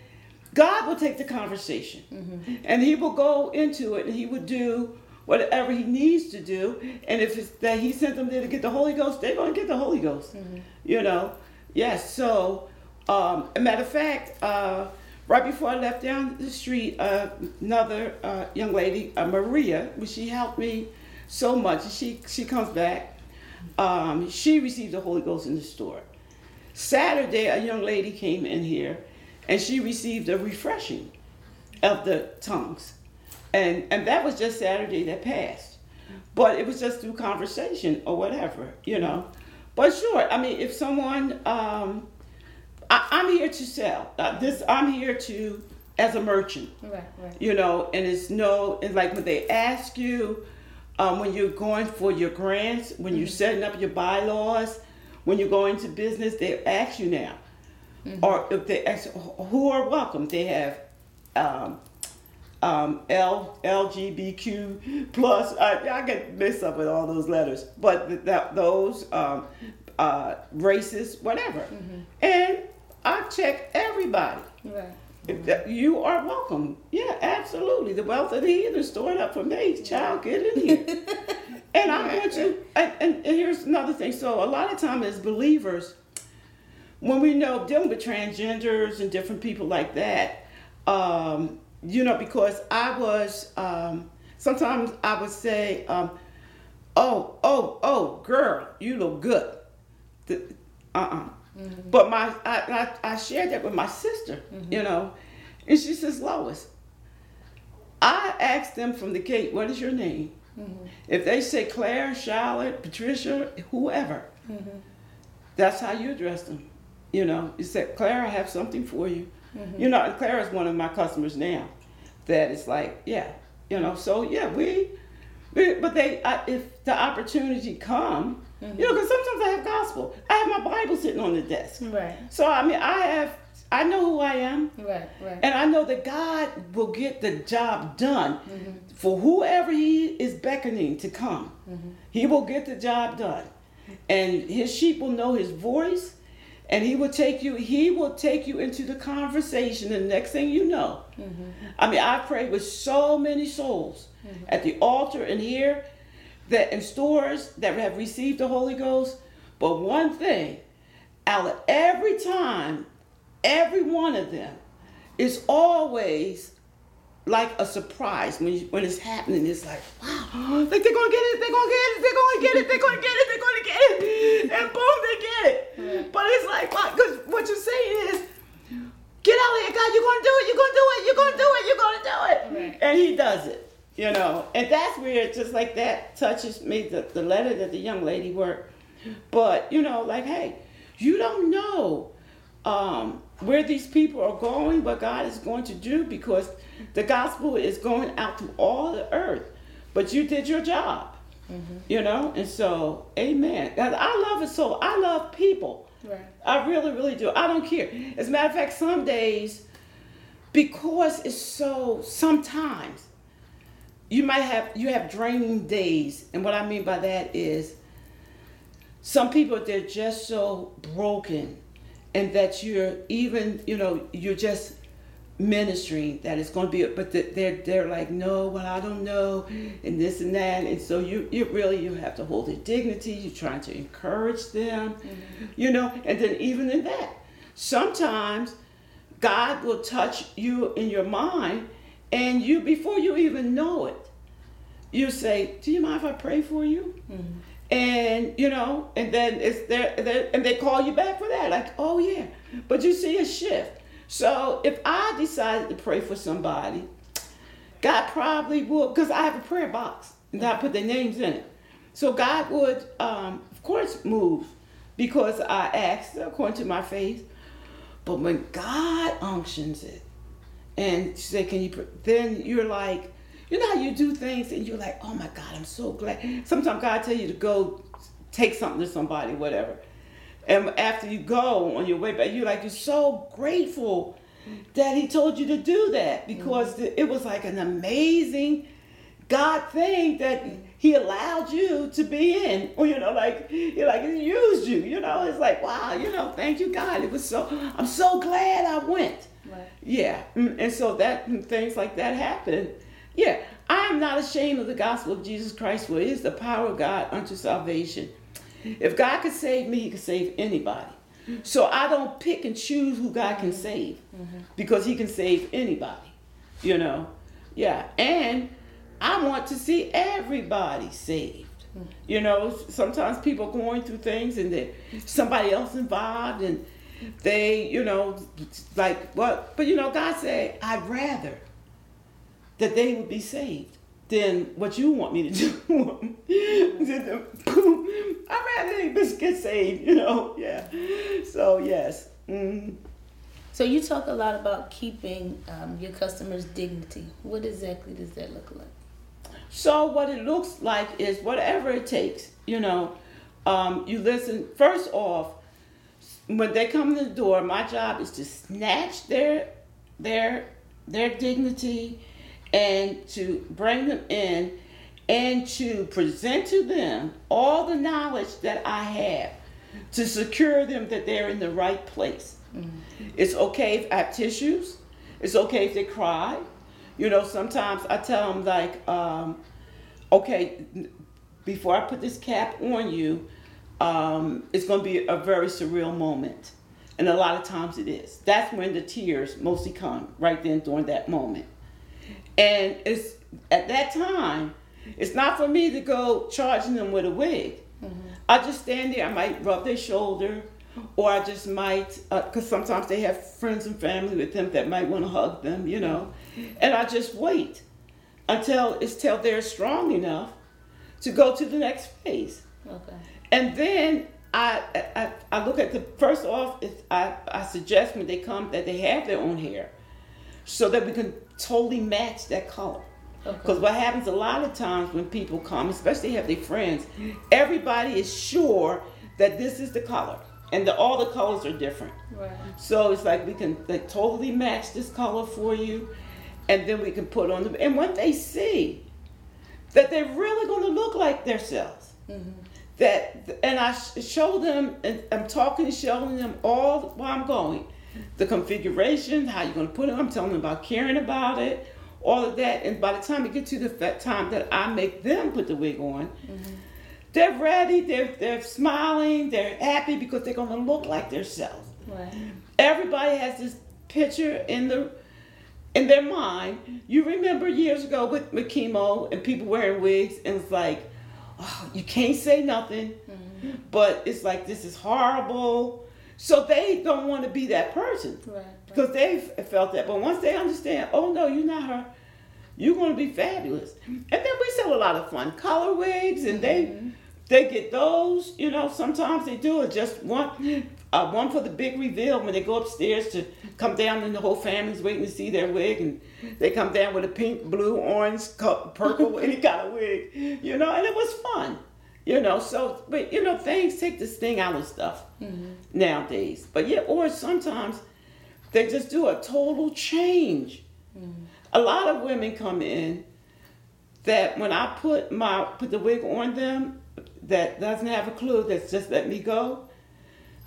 God will take the conversation, mm-hmm. and He will go into it, and He would do whatever he needs to do. And if it's that he sent them there to get the Holy Ghost, they're going to get the Holy Ghost. Mm-hmm. You know? Yes. So, um, a matter of fact, uh, right before I left down the street, uh, another uh, young lady, uh, Maria, she helped me so much. She, she comes back. Um, she received the Holy Ghost in the store. Saturday, a young lady came in here and she received a refreshing of the tongues and and that was just Saturday that passed. But it was just through conversation or whatever, you know. But sure, I mean, if someone, um, I, am here to sell. Uh, this I'm here to as a merchant, right, right. you know. And it's no, it's like when they ask you um, when you're going for your grants, when mm-hmm. you're setting up your bylaws, when you're going to business, they ask you now, mm-hmm. or if they ask who are welcome, they have. Um, um, L LGBTQ plus. I, I get mixed up with all those letters, but that those um, uh, races, whatever, mm-hmm. and I check everybody. Right. That, you are welcome. Yeah, absolutely. The wealth of the heathen stored up for me. Child, get in here. and I'm going to, and, and, and here's another thing. So, a lot of times as believers, when we know dealing with transgenders and different people like that, um, you know, because I was, um, sometimes I would say, um, oh, oh, oh, girl, you look good. Uh uh-uh. mm-hmm. But my, I, I, I, shared that with my sister, mm-hmm. you know, and she says, Lois, I asked them from the gate, what is your name? Mm-hmm. If they say Claire, Charlotte, Patricia, whoever, mm-hmm. that's how you address them. You know, you said, Claire, I have something for you. Mm-hmm. You know, Claire is one of my customers now. That is like, yeah, you know. So yeah, we, we but they, I, if the opportunity come, mm-hmm. you know, because sometimes I have gospel. I have my Bible sitting on the desk. Right. So I mean, I have. I know who I am. Right, right. And I know that God will get the job done mm-hmm. for whoever He is beckoning to come. Mm-hmm. He will get the job done. And His sheep will know His voice and he will take you he will take you into the conversation and the next thing you know mm-hmm. i mean i prayed with so many souls mm-hmm. at the altar and here that in stores that have received the holy ghost but one thing out of every time every one of them is always like a surprise when you, when it's happening. It's like wow, like they're gonna get it, they're gonna get it, they're gonna get it, they're gonna get it, they're gonna get it, and boom, they get it. But it's like, because what you're saying is, get out of here, God, you're gonna do it, you're gonna do it, you're gonna do it, you're gonna do it, and He does it. You know, and that's where just like that touches me. The the letter that the young lady wrote, but you know, like hey, you don't know um, where these people are going, what God is going to do, because the gospel is going out to all the earth. But you did your job, mm-hmm. you know? And so, amen. I love it so. I love people. Right. I really, really do. I don't care. As a matter of fact, some days, because it's so, sometimes, you might have you have draining days and what i mean by that is some people they're just so broken and that you're even you know you're just ministering that it's going to be but they're they're like no well i don't know and this and that and so you you really you have to hold their dignity you're trying to encourage them mm-hmm. you know and then even in that sometimes god will touch you in your mind and you before you even know it you say do you mind if i pray for you mm-hmm and you know, and then it's there, and they call you back for that, like, oh yeah, but you see a shift. So if I decided to pray for somebody, God probably would, because I have a prayer box and I put their names in it. So God would, um, of course, move because I asked according to my faith. But when God unctions it, and say, "Can you?" Then you're like, you know how you do things and you're like, oh my God, I'm so glad. Sometimes God tell you to go take something to somebody, whatever. And after you go on your way back, you're like, you're so grateful that he told you to do that because mm-hmm. it was like an amazing God thing that he allowed you to be in. Or, you know, like, you're like, he used you, you know, it's like, wow, you know, thank you, God. It was so, I'm so glad I went. Right. Yeah. Mm, and so that, things like that happen yeah, I am not ashamed of the gospel of Jesus Christ, for it is the power of God unto salvation. If God could save me, He could save anybody. So I don't pick and choose who God can save mm-hmm. because He can save anybody, you know. Yeah, and I want to see everybody saved. Mm-hmm. You know, sometimes people going through things and there's somebody else involved and they, you know, like what? But you know, God said, I'd rather that they would be saved than what you want me to do. I'd rather they just get saved, you know? Yeah. So, yes. Mm. So, you talk a lot about keeping um, your customers' dignity. What exactly does that look like? So, what it looks like is whatever it takes, you know. Um, you listen, first off, when they come to the door, my job is to snatch their their their dignity and to bring them in and to present to them all the knowledge that I have to secure them that they're in the right place. Mm-hmm. It's okay if I have tissues. It's okay if they cry. You know, sometimes I tell them like, um, okay, before I put this cap on you, um, it's going to be a very surreal moment. And a lot of times it is. That's when the tears mostly come, right then during that moment. And it's at that time, it's not for me to go charging them with a wig. Mm-hmm. I just stand there. I might rub their shoulder, or I just might, because uh, sometimes they have friends and family with them that might want to hug them, you know. And I just wait until it's till they're strong enough to go to the next phase. Okay. And then I, I, I look at the first off. I, I suggest when they come that they have their own hair, so that we can totally match that color. Because okay. what happens a lot of times when people come, especially have their friends, everybody is sure that this is the color, and the, all the colors are different. Right. So it's like we can like, totally match this color for you, and then we can put on the. And when they see that they're really going to look like themselves, mm-hmm. that and I show them and I'm talking and showing them all while I'm going. The configuration, how you're gonna put it. I'm telling them about caring about it, all of that. And by the time it get to the time that I make them put the wig on, mm-hmm. they're ready. They're they're smiling. They're happy because they're gonna look like themselves. Right. Everybody has this picture in the in their mind. You remember years ago with, with chemo and people wearing wigs, and it's like oh, you can't say nothing, mm-hmm. but it's like this is horrible. So they don't want to be that person right, because they've felt that. But once they understand, oh no, you're not her. You're going to be fabulous. And then we sell a lot of fun color wigs, and mm-hmm. they they get those. You know, sometimes they do it just one uh, one for the big reveal when they go upstairs to come down and the whole family's waiting to see their wig and they come down with a pink, blue, orange, purple, any kind of wig, you know, and it was fun, you know. So, but you know, things take the sting out of stuff mm-hmm. nowadays. But yeah, or sometimes they just do a total change. Mm-hmm. A lot of women come in that when I put my put the wig on them, that doesn't have a clue, that's just let me go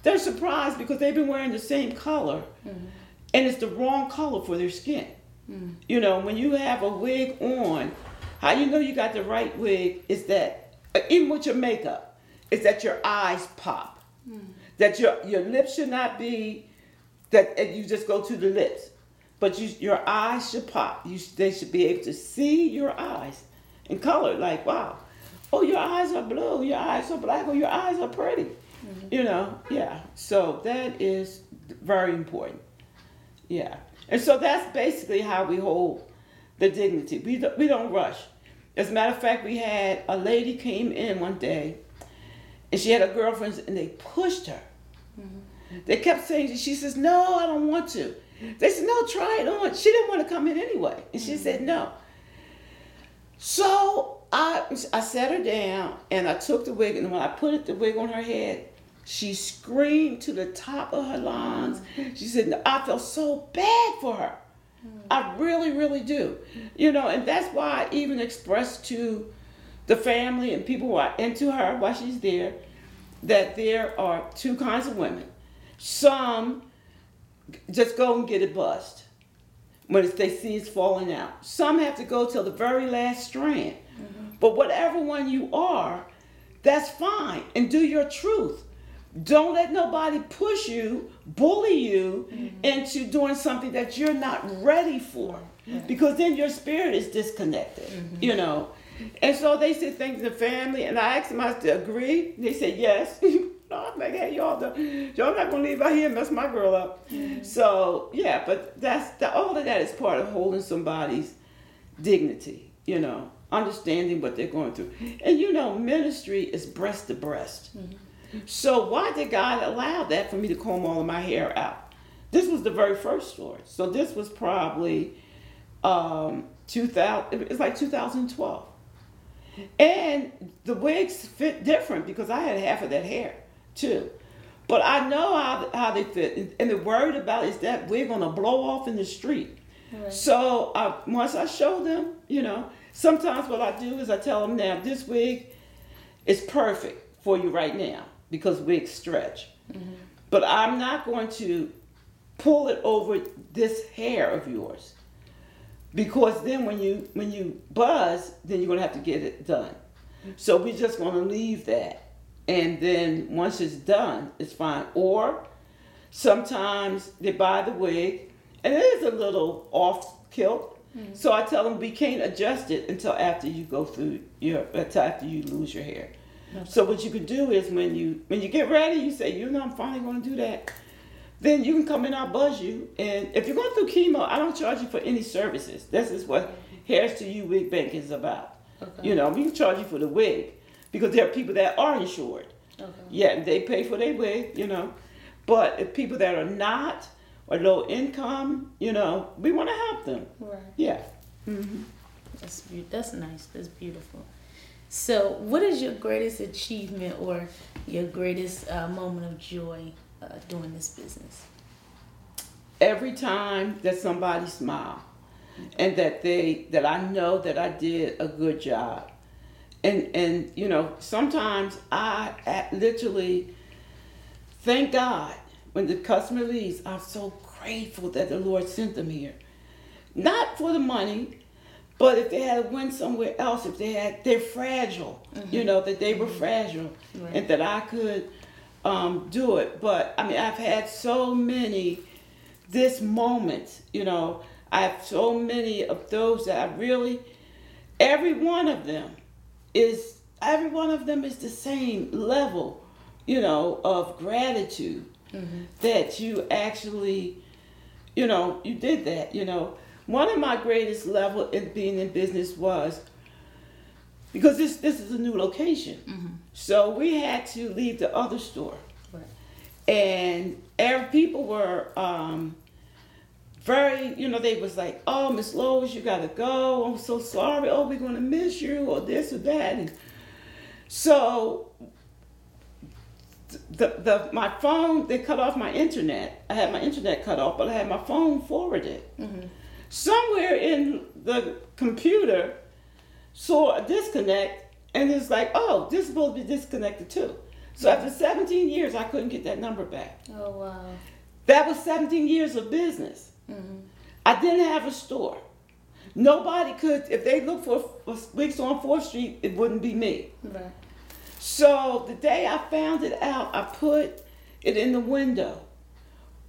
they're surprised because they've been wearing the same color mm-hmm. and it's the wrong color for their skin. Mm-hmm. You know, when you have a wig on, how you know you got the right wig is that, even with your makeup, is that your eyes pop. Mm-hmm. That your, your lips should not be, that you just go to the lips. But you, your eyes should pop. You, they should be able to see your eyes in color. Like, wow, oh, your eyes are blue, your eyes are black, or your eyes are pretty. Mm-hmm. You know, yeah. So that is very important. Yeah. And so that's basically how we hold the dignity. We don't, we don't rush. As a matter of fact, we had a lady came in one day and she had a girlfriend and they pushed her. Mm-hmm. They kept saying, she says, no, I don't want to. They said, no, try it on. She didn't want to come in anyway. And she mm-hmm. said, no. So I, I sat her down and I took the wig and when I put the wig on her head, she screamed to the top of her lungs. She said, I feel so bad for her. I really, really do. You know, and that's why I even expressed to the family and people who are into her while she's there that there are two kinds of women. Some just go and get it bust when they see it's falling out. Some have to go till the very last strand. Mm-hmm. But whatever one you are, that's fine. And do your truth. Don't let nobody push you, bully you mm-hmm. into doing something that you're not ready for. Because then your spirit is disconnected, mm-hmm. you know. And so they said things to family, and I asked them, I said, agree? They said, yes. no, I'm like, hey, y'all, y'all not gonna leave out here and mess my girl up. Mm-hmm. So, yeah, but that's the, all of that is part of holding somebody's dignity, you know, understanding what they're going through. And you know, ministry is breast to breast. Mm-hmm. So why did God allow that for me to comb all of my hair out? This was the very first story. So this was probably um, 2000. It's like 2012. And the wigs fit different because I had half of that hair too. But I know how, how they fit. And the worried about is that we're going to blow off in the street. Right. So uh, once I show them, you know, sometimes what I do is I tell them now, this wig is perfect for you right now because wigs stretch. Mm-hmm. But I'm not going to pull it over this hair of yours because then when you when you buzz, then you're gonna have to get it done. So we're just gonna leave that, and then once it's done, it's fine. Or sometimes they buy the wig, and it is a little off kilt. Mm-hmm. So I tell them we can't adjust it until after you go through your until after you lose your hair. So what you could do is when you when you get ready, you say, you know, I'm finally going to do that. Then you can come in, I'll buzz you. And if you're going through chemo, I don't charge you for any services. This is what Hairs to You Wig Bank is about. Okay. You know, we can charge you for the wig because there are people that are insured. Okay. Yeah, they pay for their wig, you know. But if people that are not or low income, you know, we want to help them. Right. Yeah. Mm-hmm. That's that's nice. That's beautiful. So, what is your greatest achievement or your greatest uh, moment of joy uh, doing this business? Every time that somebody smile, and that they that I know that I did a good job, and and you know sometimes I literally thank God when the customer leaves. I'm so grateful that the Lord sent them here, not for the money, but if they had went somewhere else, if they had they're fragile, mm-hmm. you know that they were mm-hmm. fragile, right. and that I could um, do it. But I mean, I've had so many this moment, you know. I have so many of those that I really, every one of them is every one of them is the same level, you know, of gratitude mm-hmm. that you actually, you know, you did that. You know, one of my greatest level in being in business was because this this is a new location, mm-hmm. so we had to leave the other store, right. and every people were. Um, very, you know, they was like, oh, Miss Lois, you gotta go. I'm so sorry. Oh, we're gonna miss you, or this or that. And so the, the my phone they cut off my internet. I had my internet cut off, but I had my phone forwarded. Mm-hmm. Somewhere in the computer saw a disconnect, and it's like, oh, this is supposed to be disconnected too. So after 17 years, I couldn't get that number back. Oh wow. That was 17 years of business. Mm-hmm. I didn't have a store. Nobody could, if they looked for, weeks on 4th Street, it wouldn't be me. Right. So the day I found it out, I put it in the window.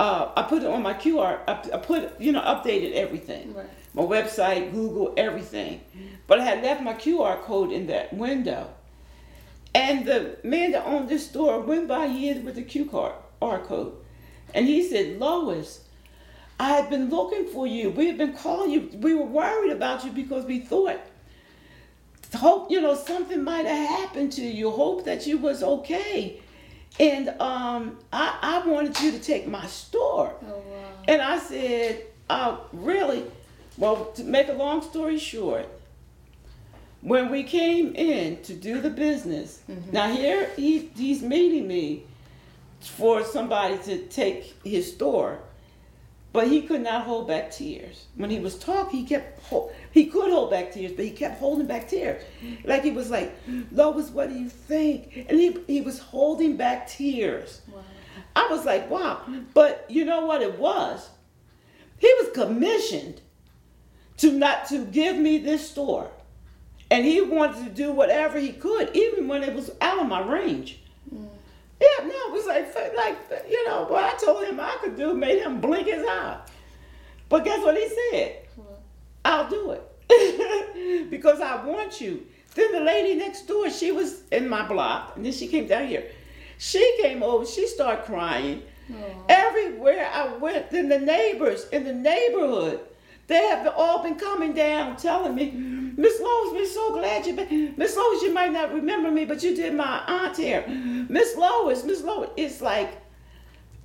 Uh, I put it on my QR. I, I, put, you know, updated everything. Right. My website, Google, everything. But I had left my QR code in that window. And the man that owned this store went by here with the QR code. And he said, Lois, I had been looking for you. We had been calling you. We were worried about you because we thought, hope you know something might have happened to you. Hope that you was okay. And um, I, I wanted you to take my store. Oh, wow. And I said, uh, really? Well, to make a long story short, when we came in to do the business, mm-hmm. now here he, he's meeting me for somebody to take his store but he could not hold back tears. When he was talking, he kept he could hold back tears, but he kept holding back tears. Like he was like, Lois, what do you think? And he he was holding back tears. Wow. I was like, wow. But you know what it was? He was commissioned to not to give me this store. And he wanted to do whatever he could, even when it was out of my range. Yeah, no, it was like, like you know, what I told him I could do made him blink his eye. But guess what he said? What? I'll do it because I want you. Then the lady next door, she was in my block, and then she came down here. She came over, she started crying. Aww. Everywhere I went, then the neighbors in the neighborhood, they have all been coming down telling me, Miss Lois, we're so glad you been. Miss Lois, you might not remember me, but you did my aunt here. Miss Lois, Miss Lois. It's like,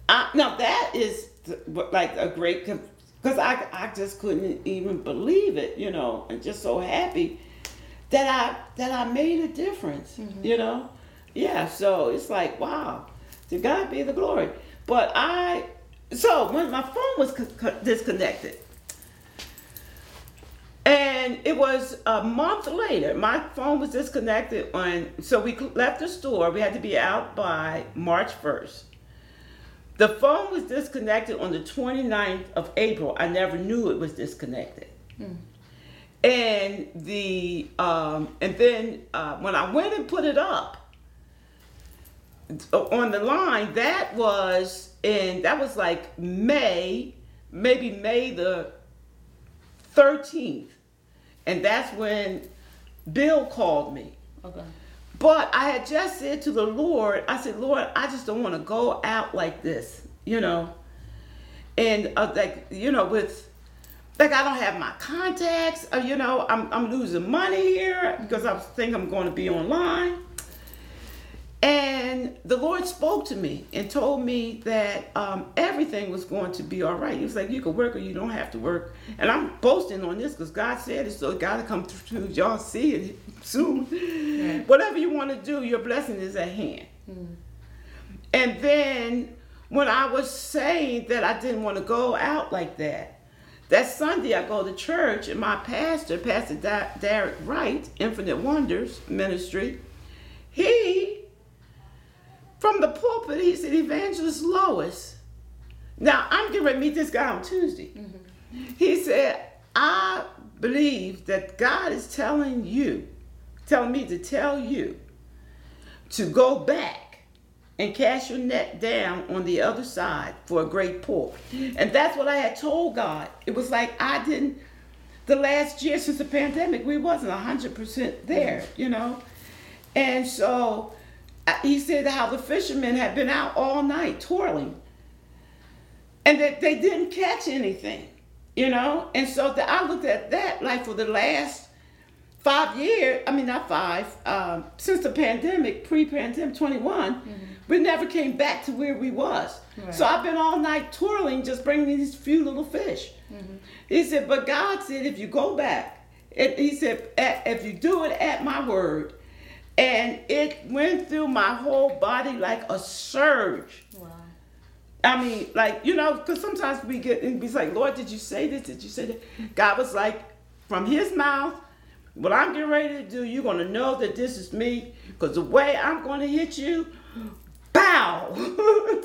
I, now that is like a great, because I, I just couldn't even believe it, you know, and just so happy that I that I made a difference, mm-hmm. you know. Yeah, so it's like wow, to God be the glory. But I, so when my phone was co- disconnected, and it was a month later, my phone was disconnected on, so we left the store. We had to be out by March 1st. The phone was disconnected on the 29th of April. I never knew it was disconnected. Hmm. And the um, and then uh, when I went and put it up on the line, that was in that was like May, maybe May the 13th. And that's when Bill called me. Okay. But I had just said to the Lord, I said, Lord, I just don't want to go out like this, you know. And uh, like, you know, with like I don't have my contacts, uh, you know, I'm I'm losing money here because I think I'm going to be online. And the Lord spoke to me and told me that um, everything was going to be all right. He was like, You can work or you don't have to work. And I'm boasting on this because God said it, so it got to come through. Y'all see it soon. Yeah. Whatever you want to do, your blessing is at hand. Mm. And then when I was saying that I didn't want to go out like that, that Sunday I go to church and my pastor, Pastor Derek Wright, Infinite Wonders Ministry, he, from the pulpit, he said, Evangelist Lois. Now I'm getting ready to meet this guy on Tuesday. Mm-hmm. He said, I believe that God is telling you, telling me to tell you to go back and cast your net down on the other side for a great pour. And that's what I had told God. It was like I didn't, the last year since the pandemic, we wasn't 100% there, you know. And so he said how the fishermen had been out all night toiling and that they didn't catch anything, you know. And so the, I looked at that like for the last five years, I mean, not five, um, since the pandemic, pre pandemic 21, mm-hmm. we never came back to where we was. Right. So I've been all night twirling, just bringing these few little fish. Mm-hmm. He said, but God said, if you go back, it, he said, if you do it at my word, and it went through my whole body like a surge. Wow. I mean, like, you know, because sometimes we get, and be like, Lord, did you say this? Did you say that? God was like, from his mouth what I'm getting ready to do, you're going to know that this is me because the way I'm going to hit you, bow.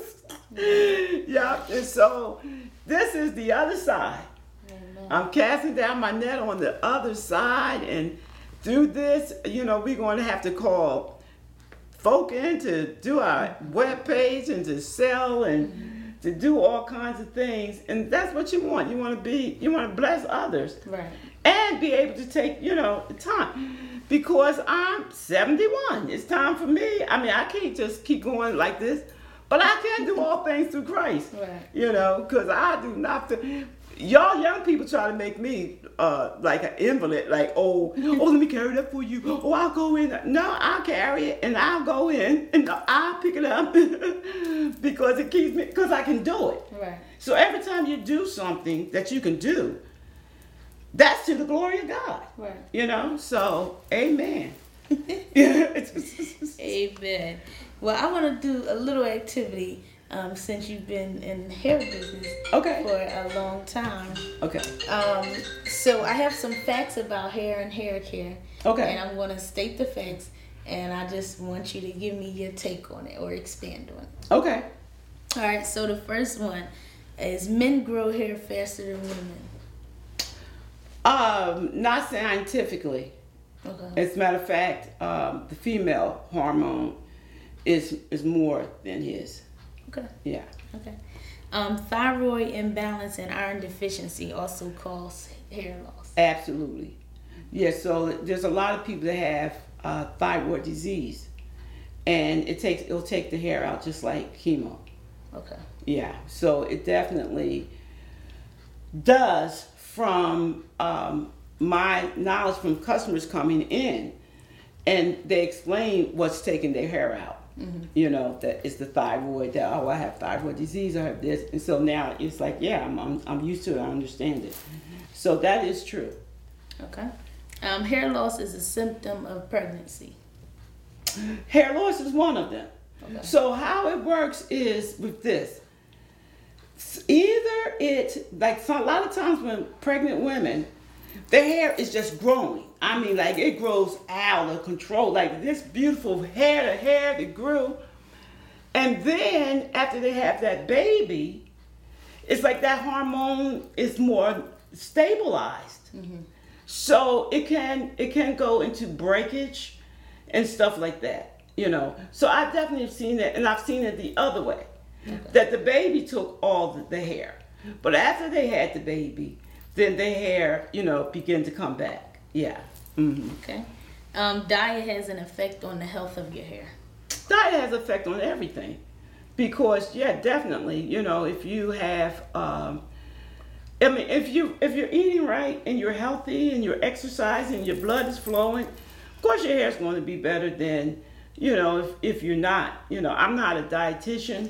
yeah, and so this is the other side. Amen. I'm casting down my net on the other side, and through this, you know, we're going to have to call folk in to do our web page and to sell and mm-hmm. to do all kinds of things. And that's what you want. You want to be, you want to bless others. Right and be able to take, you know, time. Because I'm 71. It's time for me. I mean, I can't just keep going like this, but I can do all things through Christ. Right. You know, because I do not. Y'all young people try to make me uh, like an invalid, like, oh, oh, let me carry that for you. Oh, I'll go in. No, I'll carry it and I'll go in and I'll pick it up because it keeps me, because I can do it. Right. So every time you do something that you can do, that's to the glory of God. Right. You know, so amen. amen. Well, I want to do a little activity um, since you've been in hair business okay. for a long time. Okay. Um, so I have some facts about hair and hair care. Okay. And I'm going to state the facts, and I just want you to give me your take on it or expand on it. Okay. All right. So the first one is men grow hair faster than women. Um, not scientifically. Okay. As a matter of fact, um, the female hormone is is more than his. Okay. Yeah. Okay. Um, thyroid imbalance and iron deficiency also cause hair loss. Absolutely. Yeah. So there's a lot of people that have uh, thyroid disease, and it takes it'll take the hair out just like chemo. Okay. Yeah. So it definitely does from um, my knowledge from customers coming in, and they explain what's taking their hair out. Mm-hmm. You know, that it's the thyroid. That oh, I have thyroid disease. I have this, and so now it's like, yeah, I'm I'm, I'm used to it. I understand it. Mm-hmm. So that is true. Okay. Um, hair loss is a symptom of pregnancy. Hair loss is one of them. Okay. So how it works is with this either it like so a lot of times when pregnant women their hair is just growing i mean like it grows out of control like this beautiful hair the hair that grew and then after they have that baby it's like that hormone is more stabilized mm-hmm. so it can it can go into breakage and stuff like that you know so i've definitely seen it and i've seen it the other way Okay. That the baby took all the, the hair. But after they had the baby, then the hair, you know, begin to come back. Yeah. Mm-hmm. Okay. Um, diet has an effect on the health of your hair. Diet has effect on everything, because yeah, definitely. You know, if you have, um, I mean, if you if you're eating right and you're healthy and you're exercising, your blood is flowing, of course your hair is going to be better than, you know, if if you're not. You know, I'm not a dietitian.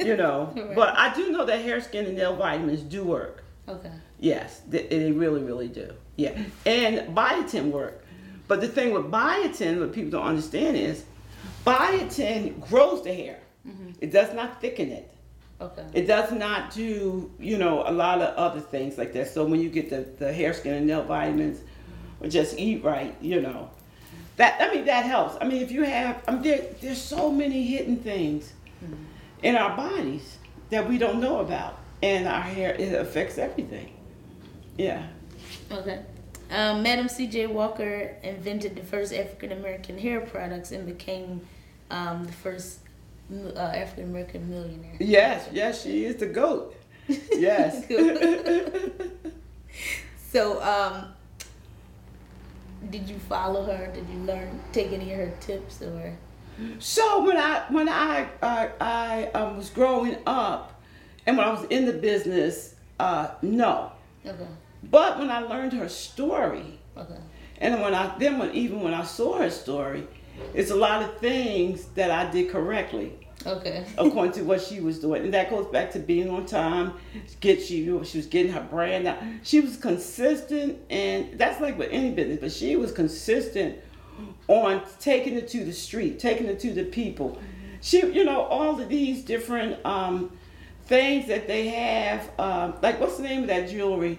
you know. right. But I do know that hair, skin, and nail vitamins do work. Okay. Yes, they, they really, really do. Yeah, and biotin work. But the thing with biotin, what people don't understand is, biotin grows the hair. Mm-hmm. It does not thicken it. Okay. It does not do, you know, a lot of other things like that. So when you get the, the hair, skin, and nail vitamins, or just eat right, you know, that I mean that helps. I mean if you have, I mean there, there's so many hidden things mm-hmm. in our bodies that we don't know about, and our hair it affects everything. Yeah. Okay. Um, Madam C.J. Walker invented the first African American hair products and became um, the first uh, African American millionaire. Yes, yes, she is the goat. Yes. so, um, did you follow her? Did you learn, take any of her tips, or? So when I when I I, I um, was growing up, and when I was in the business, uh, no. Okay. But when I learned her story, okay. and when I then when even when I saw her story, it's a lot of things that I did correctly. Okay. according to what she was doing, and that goes back to being on time. Get she, she was getting her brand out. She was consistent, and that's like with any business. But she was consistent on taking it to the street, taking it to the people. She, you know, all of these different um, things that they have. Um, like, what's the name of that jewelry?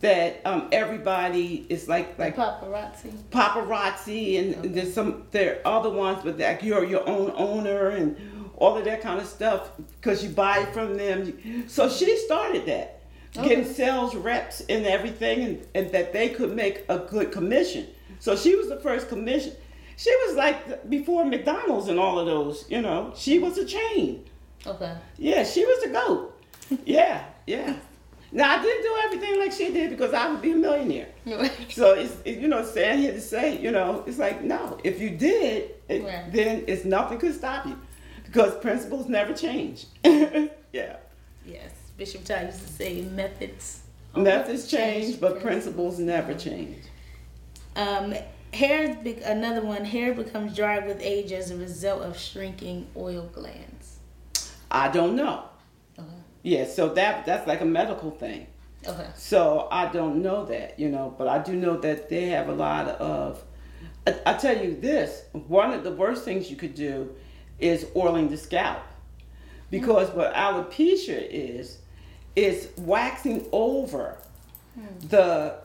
That um, everybody is like like paparazzi. paparazzi and okay. there's some there are other ones but like you're your own owner and all of that kind of stuff because you buy it from them. So she started that. Okay. getting sales reps and everything and, and that they could make a good commission. So she was the first commission. She was like before mcdonald's and all of those you know she was a chain. Okay. Yeah she was the goat. Yeah yeah now I didn't do everything like she did because I would be a millionaire. so it's you know saying here to say you know it's like no if you did it, then it's nothing could stop you because principles never change. yeah. Yes, Bishop Todd used to say methods. Methods change, change but principles never change. Um, hair another one. Hair becomes dry with age as a result of shrinking oil glands. I don't know. Yeah, so that that's like a medical thing. Okay. So I don't know that, you know, but I do know that they have a lot of. I, I tell you this: one of the worst things you could do is oiling the scalp, because mm-hmm. what alopecia is, is waxing over mm-hmm. the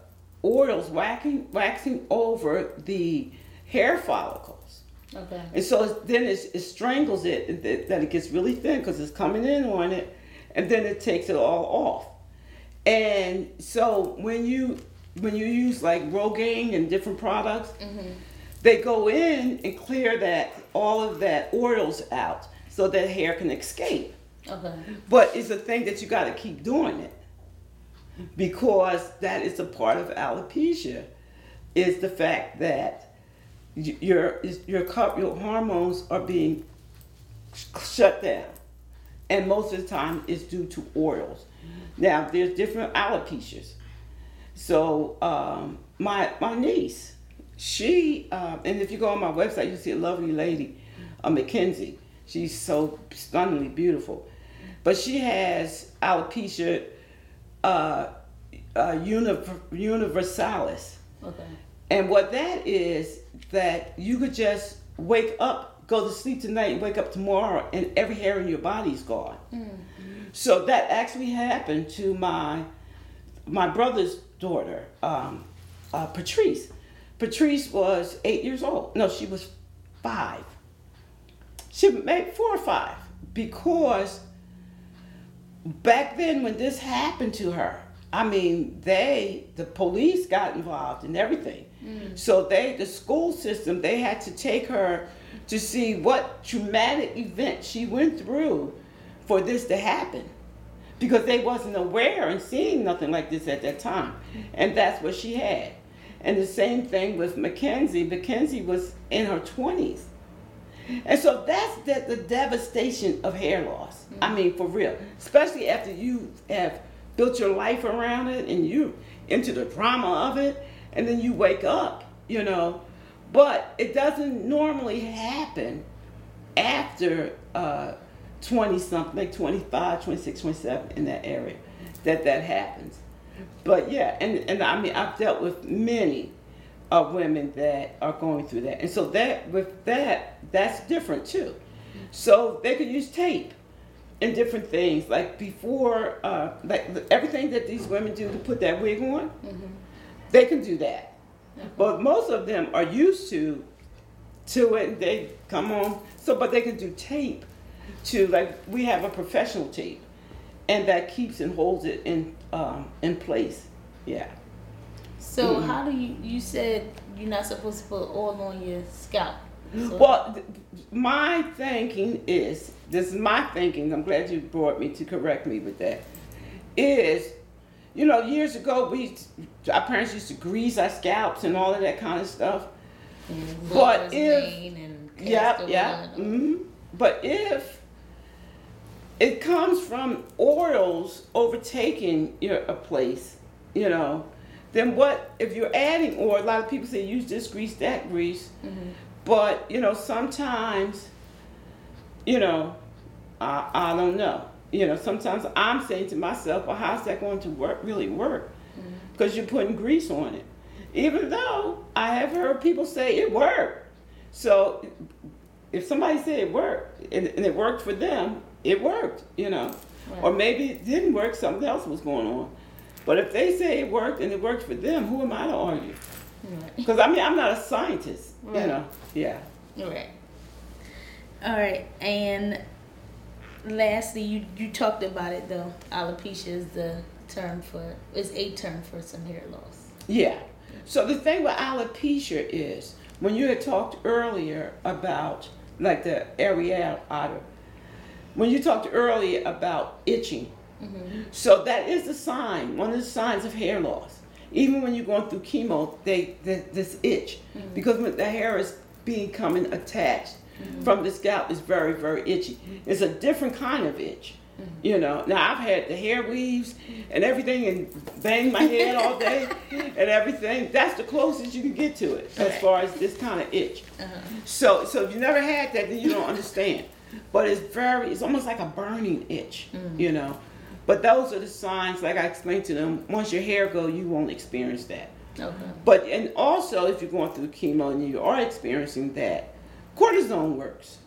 oils, waxing waxing over the hair follicles. Okay. And so then it strangles it, that it gets really thin because it's coming in on it and then it takes it all off. And so when you when you use like Rogaine and different products, mm-hmm. they go in and clear that all of that oils out so that hair can escape. Okay. But it's a thing that you got to keep doing it because that is a part of alopecia is the fact that your your your hormones are being shut down and most of the time it's due to oils. Now there's different alopecias. So um, my my niece, she uh, and if you go on my website, you see a lovely lady, a Mackenzie. She's so stunningly beautiful, but she has alopecia uh, uh, universalis. Okay. And what that is, that you could just wake up go to sleep tonight and wake up tomorrow and every hair in your body's gone. Mm-hmm. So that actually happened to my my brother's daughter, um, uh, Patrice. Patrice was eight years old. No, she was five. She made four or five because back then when this happened to her, I mean, they, the police got involved in everything. Mm. So they, the school system, they had to take her to see what traumatic event she went through for this to happen. Because they wasn't aware and seeing nothing like this at that time. And that's what she had. And the same thing with mackenzie. Mackenzie was in her 20s and so that's the, the devastation of hair loss. I mean for real. Especially after you have built your life around it and you into the drama of it. And then you wake up you know but it doesn't normally happen after uh, 20 something, like 25, 26, 27 in that area that that happens. But yeah, and, and I mean, I've dealt with many of women that are going through that. And so that with that, that's different too. So they could use tape and different things. Like before, uh, like everything that these women do to put that wig on, mm-hmm. they can do that. But most of them are used to to it. They come on. So, but they can do tape to like we have a professional tape, and that keeps and holds it in um, in place. Yeah. So mm-hmm. how do you? You said you're not supposed to put oil on your scalp. So. Well, th- my thinking is this is my thinking. I'm glad you brought me to correct me with that. Is you know years ago we our parents used to grease our scalps and all of that kind of stuff. Mm, but if yeah yeah mm-hmm. but if it comes from oils overtaking your a place, you know, then what if you're adding oil? A lot of people say use this grease, that grease, mm-hmm. but you know sometimes, you know, I, I don't know. You know, sometimes I'm saying to myself, well, how's that going to work? Really work? Because mm-hmm. you're putting grease on it. Even though I have heard people say it worked. So if somebody said it worked and, and it worked for them, it worked, you know. Right. Or maybe it didn't work, something else was going on. But if they say it worked and it worked for them, who am I to argue? Because right. I mean, I'm not a scientist, right. you know. Yeah. Right. All right, and lastly, you you talked about it though. Alopecia is the term for is a term for some hair loss. Yeah. So the thing with alopecia is when you had talked earlier about like the areata, when you talked earlier about itching, mm-hmm. so that is a sign, one of the signs of hair loss. Even when you're going through chemo, they, they this itch mm-hmm. because when the hair is becoming attached mm-hmm. from the scalp is very very itchy. It's a different kind of itch. Mm-hmm. You know, now I've had the hair weaves and everything and bang my head all day and everything. That's the closest you can get to it as far as this kind of itch. Uh-huh. So, so if you never had that, then you don't understand. But it's very, it's almost like a burning itch, mm-hmm. you know. But those are the signs, like I explained to them. Once your hair go, you won't experience that. Okay. But and also, if you're going through chemo and you are experiencing that, cortisone works.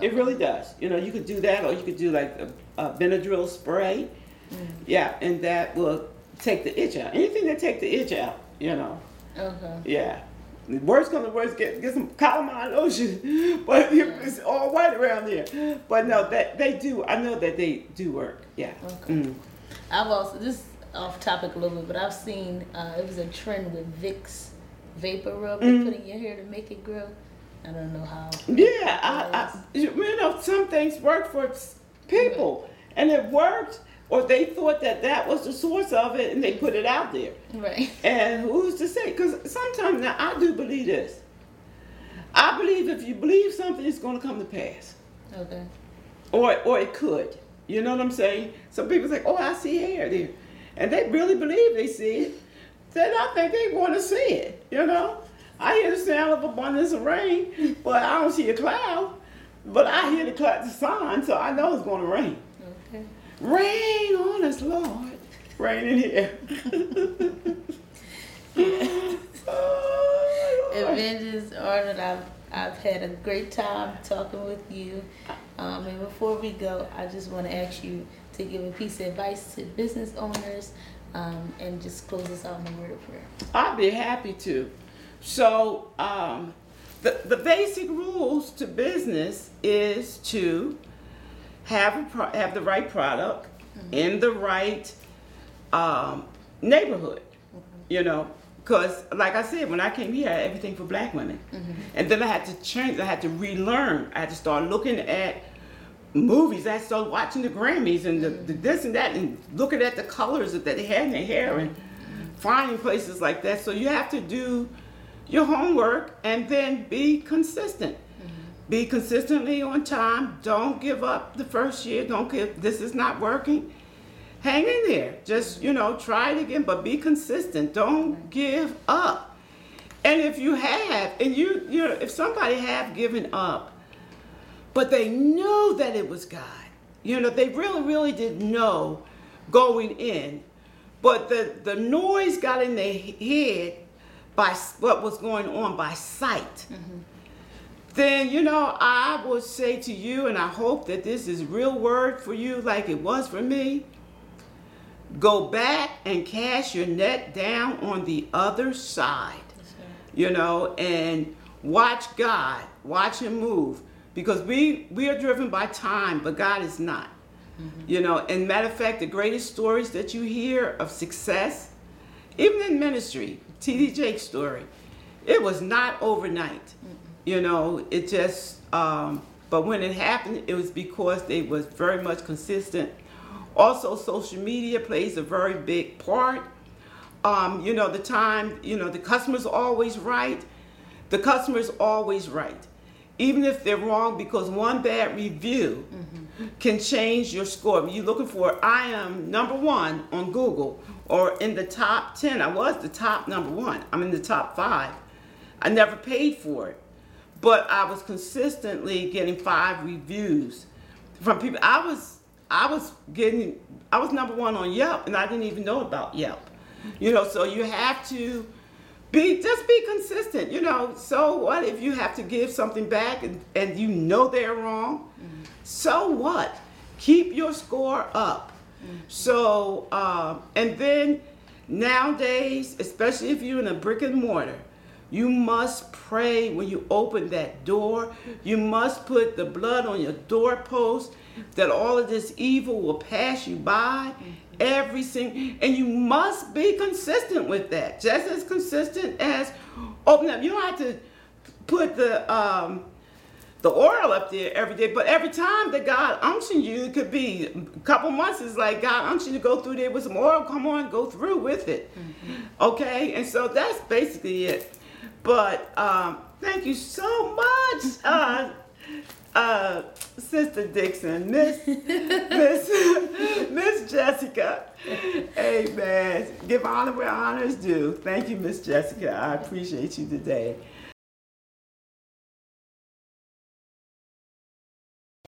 It really does. You know, you could do that, or you could do like a, a Benadryl spray. Mm. Yeah, and that will take the itch out. Anything that take the itch out, you know. Okay. Yeah. The worst comes to worst, get get some calamine lotion, but yeah. it's all white around here. But no, that they do. I know that they do work. Yeah. Okay. Mm. I've also this off topic a little bit, but I've seen uh, it was a trend with Vicks VapoRub mm. put in your hair to make it grow. I don't know how. Yeah, I, I, you know, some things work for people, right. and it worked, or they thought that that was the source of it, and they put it out there. Right. And who's to say? Because sometimes now I do believe this. I believe if you believe something, it's going to come to pass. Okay. Or, or it could. You know what I'm saying? Some people say, "Oh, I see hair there," and they really believe they see it. Then I think they want to see it. You know. I hear the sound of abundance of rain, but I don't see a cloud. But I hear the, cloud, the sign, so I know it's going to rain. Okay. Rain on us, Lord. Rain in here. oh, Evangelist Arnold, I've, I've had a great time talking with you. Um, and before we go, I just want to ask you to give a piece of advice to business owners um, and just close us out in a word of prayer. I'd be happy to. So um, the, the basic rules to business is to have, a pro- have the right product mm-hmm. in the right um, neighborhood, mm-hmm. you know, because like I said, when I came here, I had everything for black women. Mm-hmm. And then I had to change, I had to relearn. I had to start looking at movies. I started watching the Grammys and the, the, this and that and looking at the colors that they had in their hair and mm-hmm. finding places like that. So you have to do your homework and then be consistent. Mm-hmm. Be consistently on time. Don't give up the first year. Don't give this is not working. Hang in there. Just, you know, try it again, but be consistent. Don't give up. And if you have, and you, you know, if somebody have given up, but they knew that it was God, you know, they really, really didn't know going in, but the, the noise got in their head by what was going on by sight. Mm-hmm. then you know I will say to you, and I hope that this is real word for you, like it was for me. Go back and cast your net down on the other side, you know, and watch God, watch Him move, because we we are driven by time, but God is not. Mm-hmm. You know, and matter of fact, the greatest stories that you hear of success, even in ministry, T.D. Jakes' story, it was not overnight. Mm-hmm. You know, it just. Um, but when it happened, it was because they was very much consistent. Also, social media plays a very big part. Um, you know, the time, you know, the customer's always right. The customer's always right. Even if they're wrong, because one bad review mm-hmm. can change your score. You're looking for, I am number one on Google or in the top 10. I was the top number one. I'm in the top five. I never paid for it but I was consistently getting five reviews from people. I was I was getting I was number one on Yelp, and I didn't even know about Yelp. You know, so you have to be just be consistent. You know, so what if you have to give something back and, and you know they're wrong? Mm-hmm. So what? Keep your score up. Mm-hmm. So um, and then nowadays, especially if you're in a brick and mortar you must pray when you open that door. You must put the blood on your doorpost that all of this evil will pass you by. Every single, and you must be consistent with that. Just as consistent as open up. You don't have to put the um, the oil up there every day, but every time that God unction you, it could be a couple months. It's like God unction you to go through there with some oil. Come on, go through with it. Mm-hmm. Okay, and so that's basically it. But um, thank you so much, uh, uh, Sister Dixon, Miss Miss Miss Jessica. Amen. Give honor where honor is due. Thank you, Miss Jessica. I appreciate you today.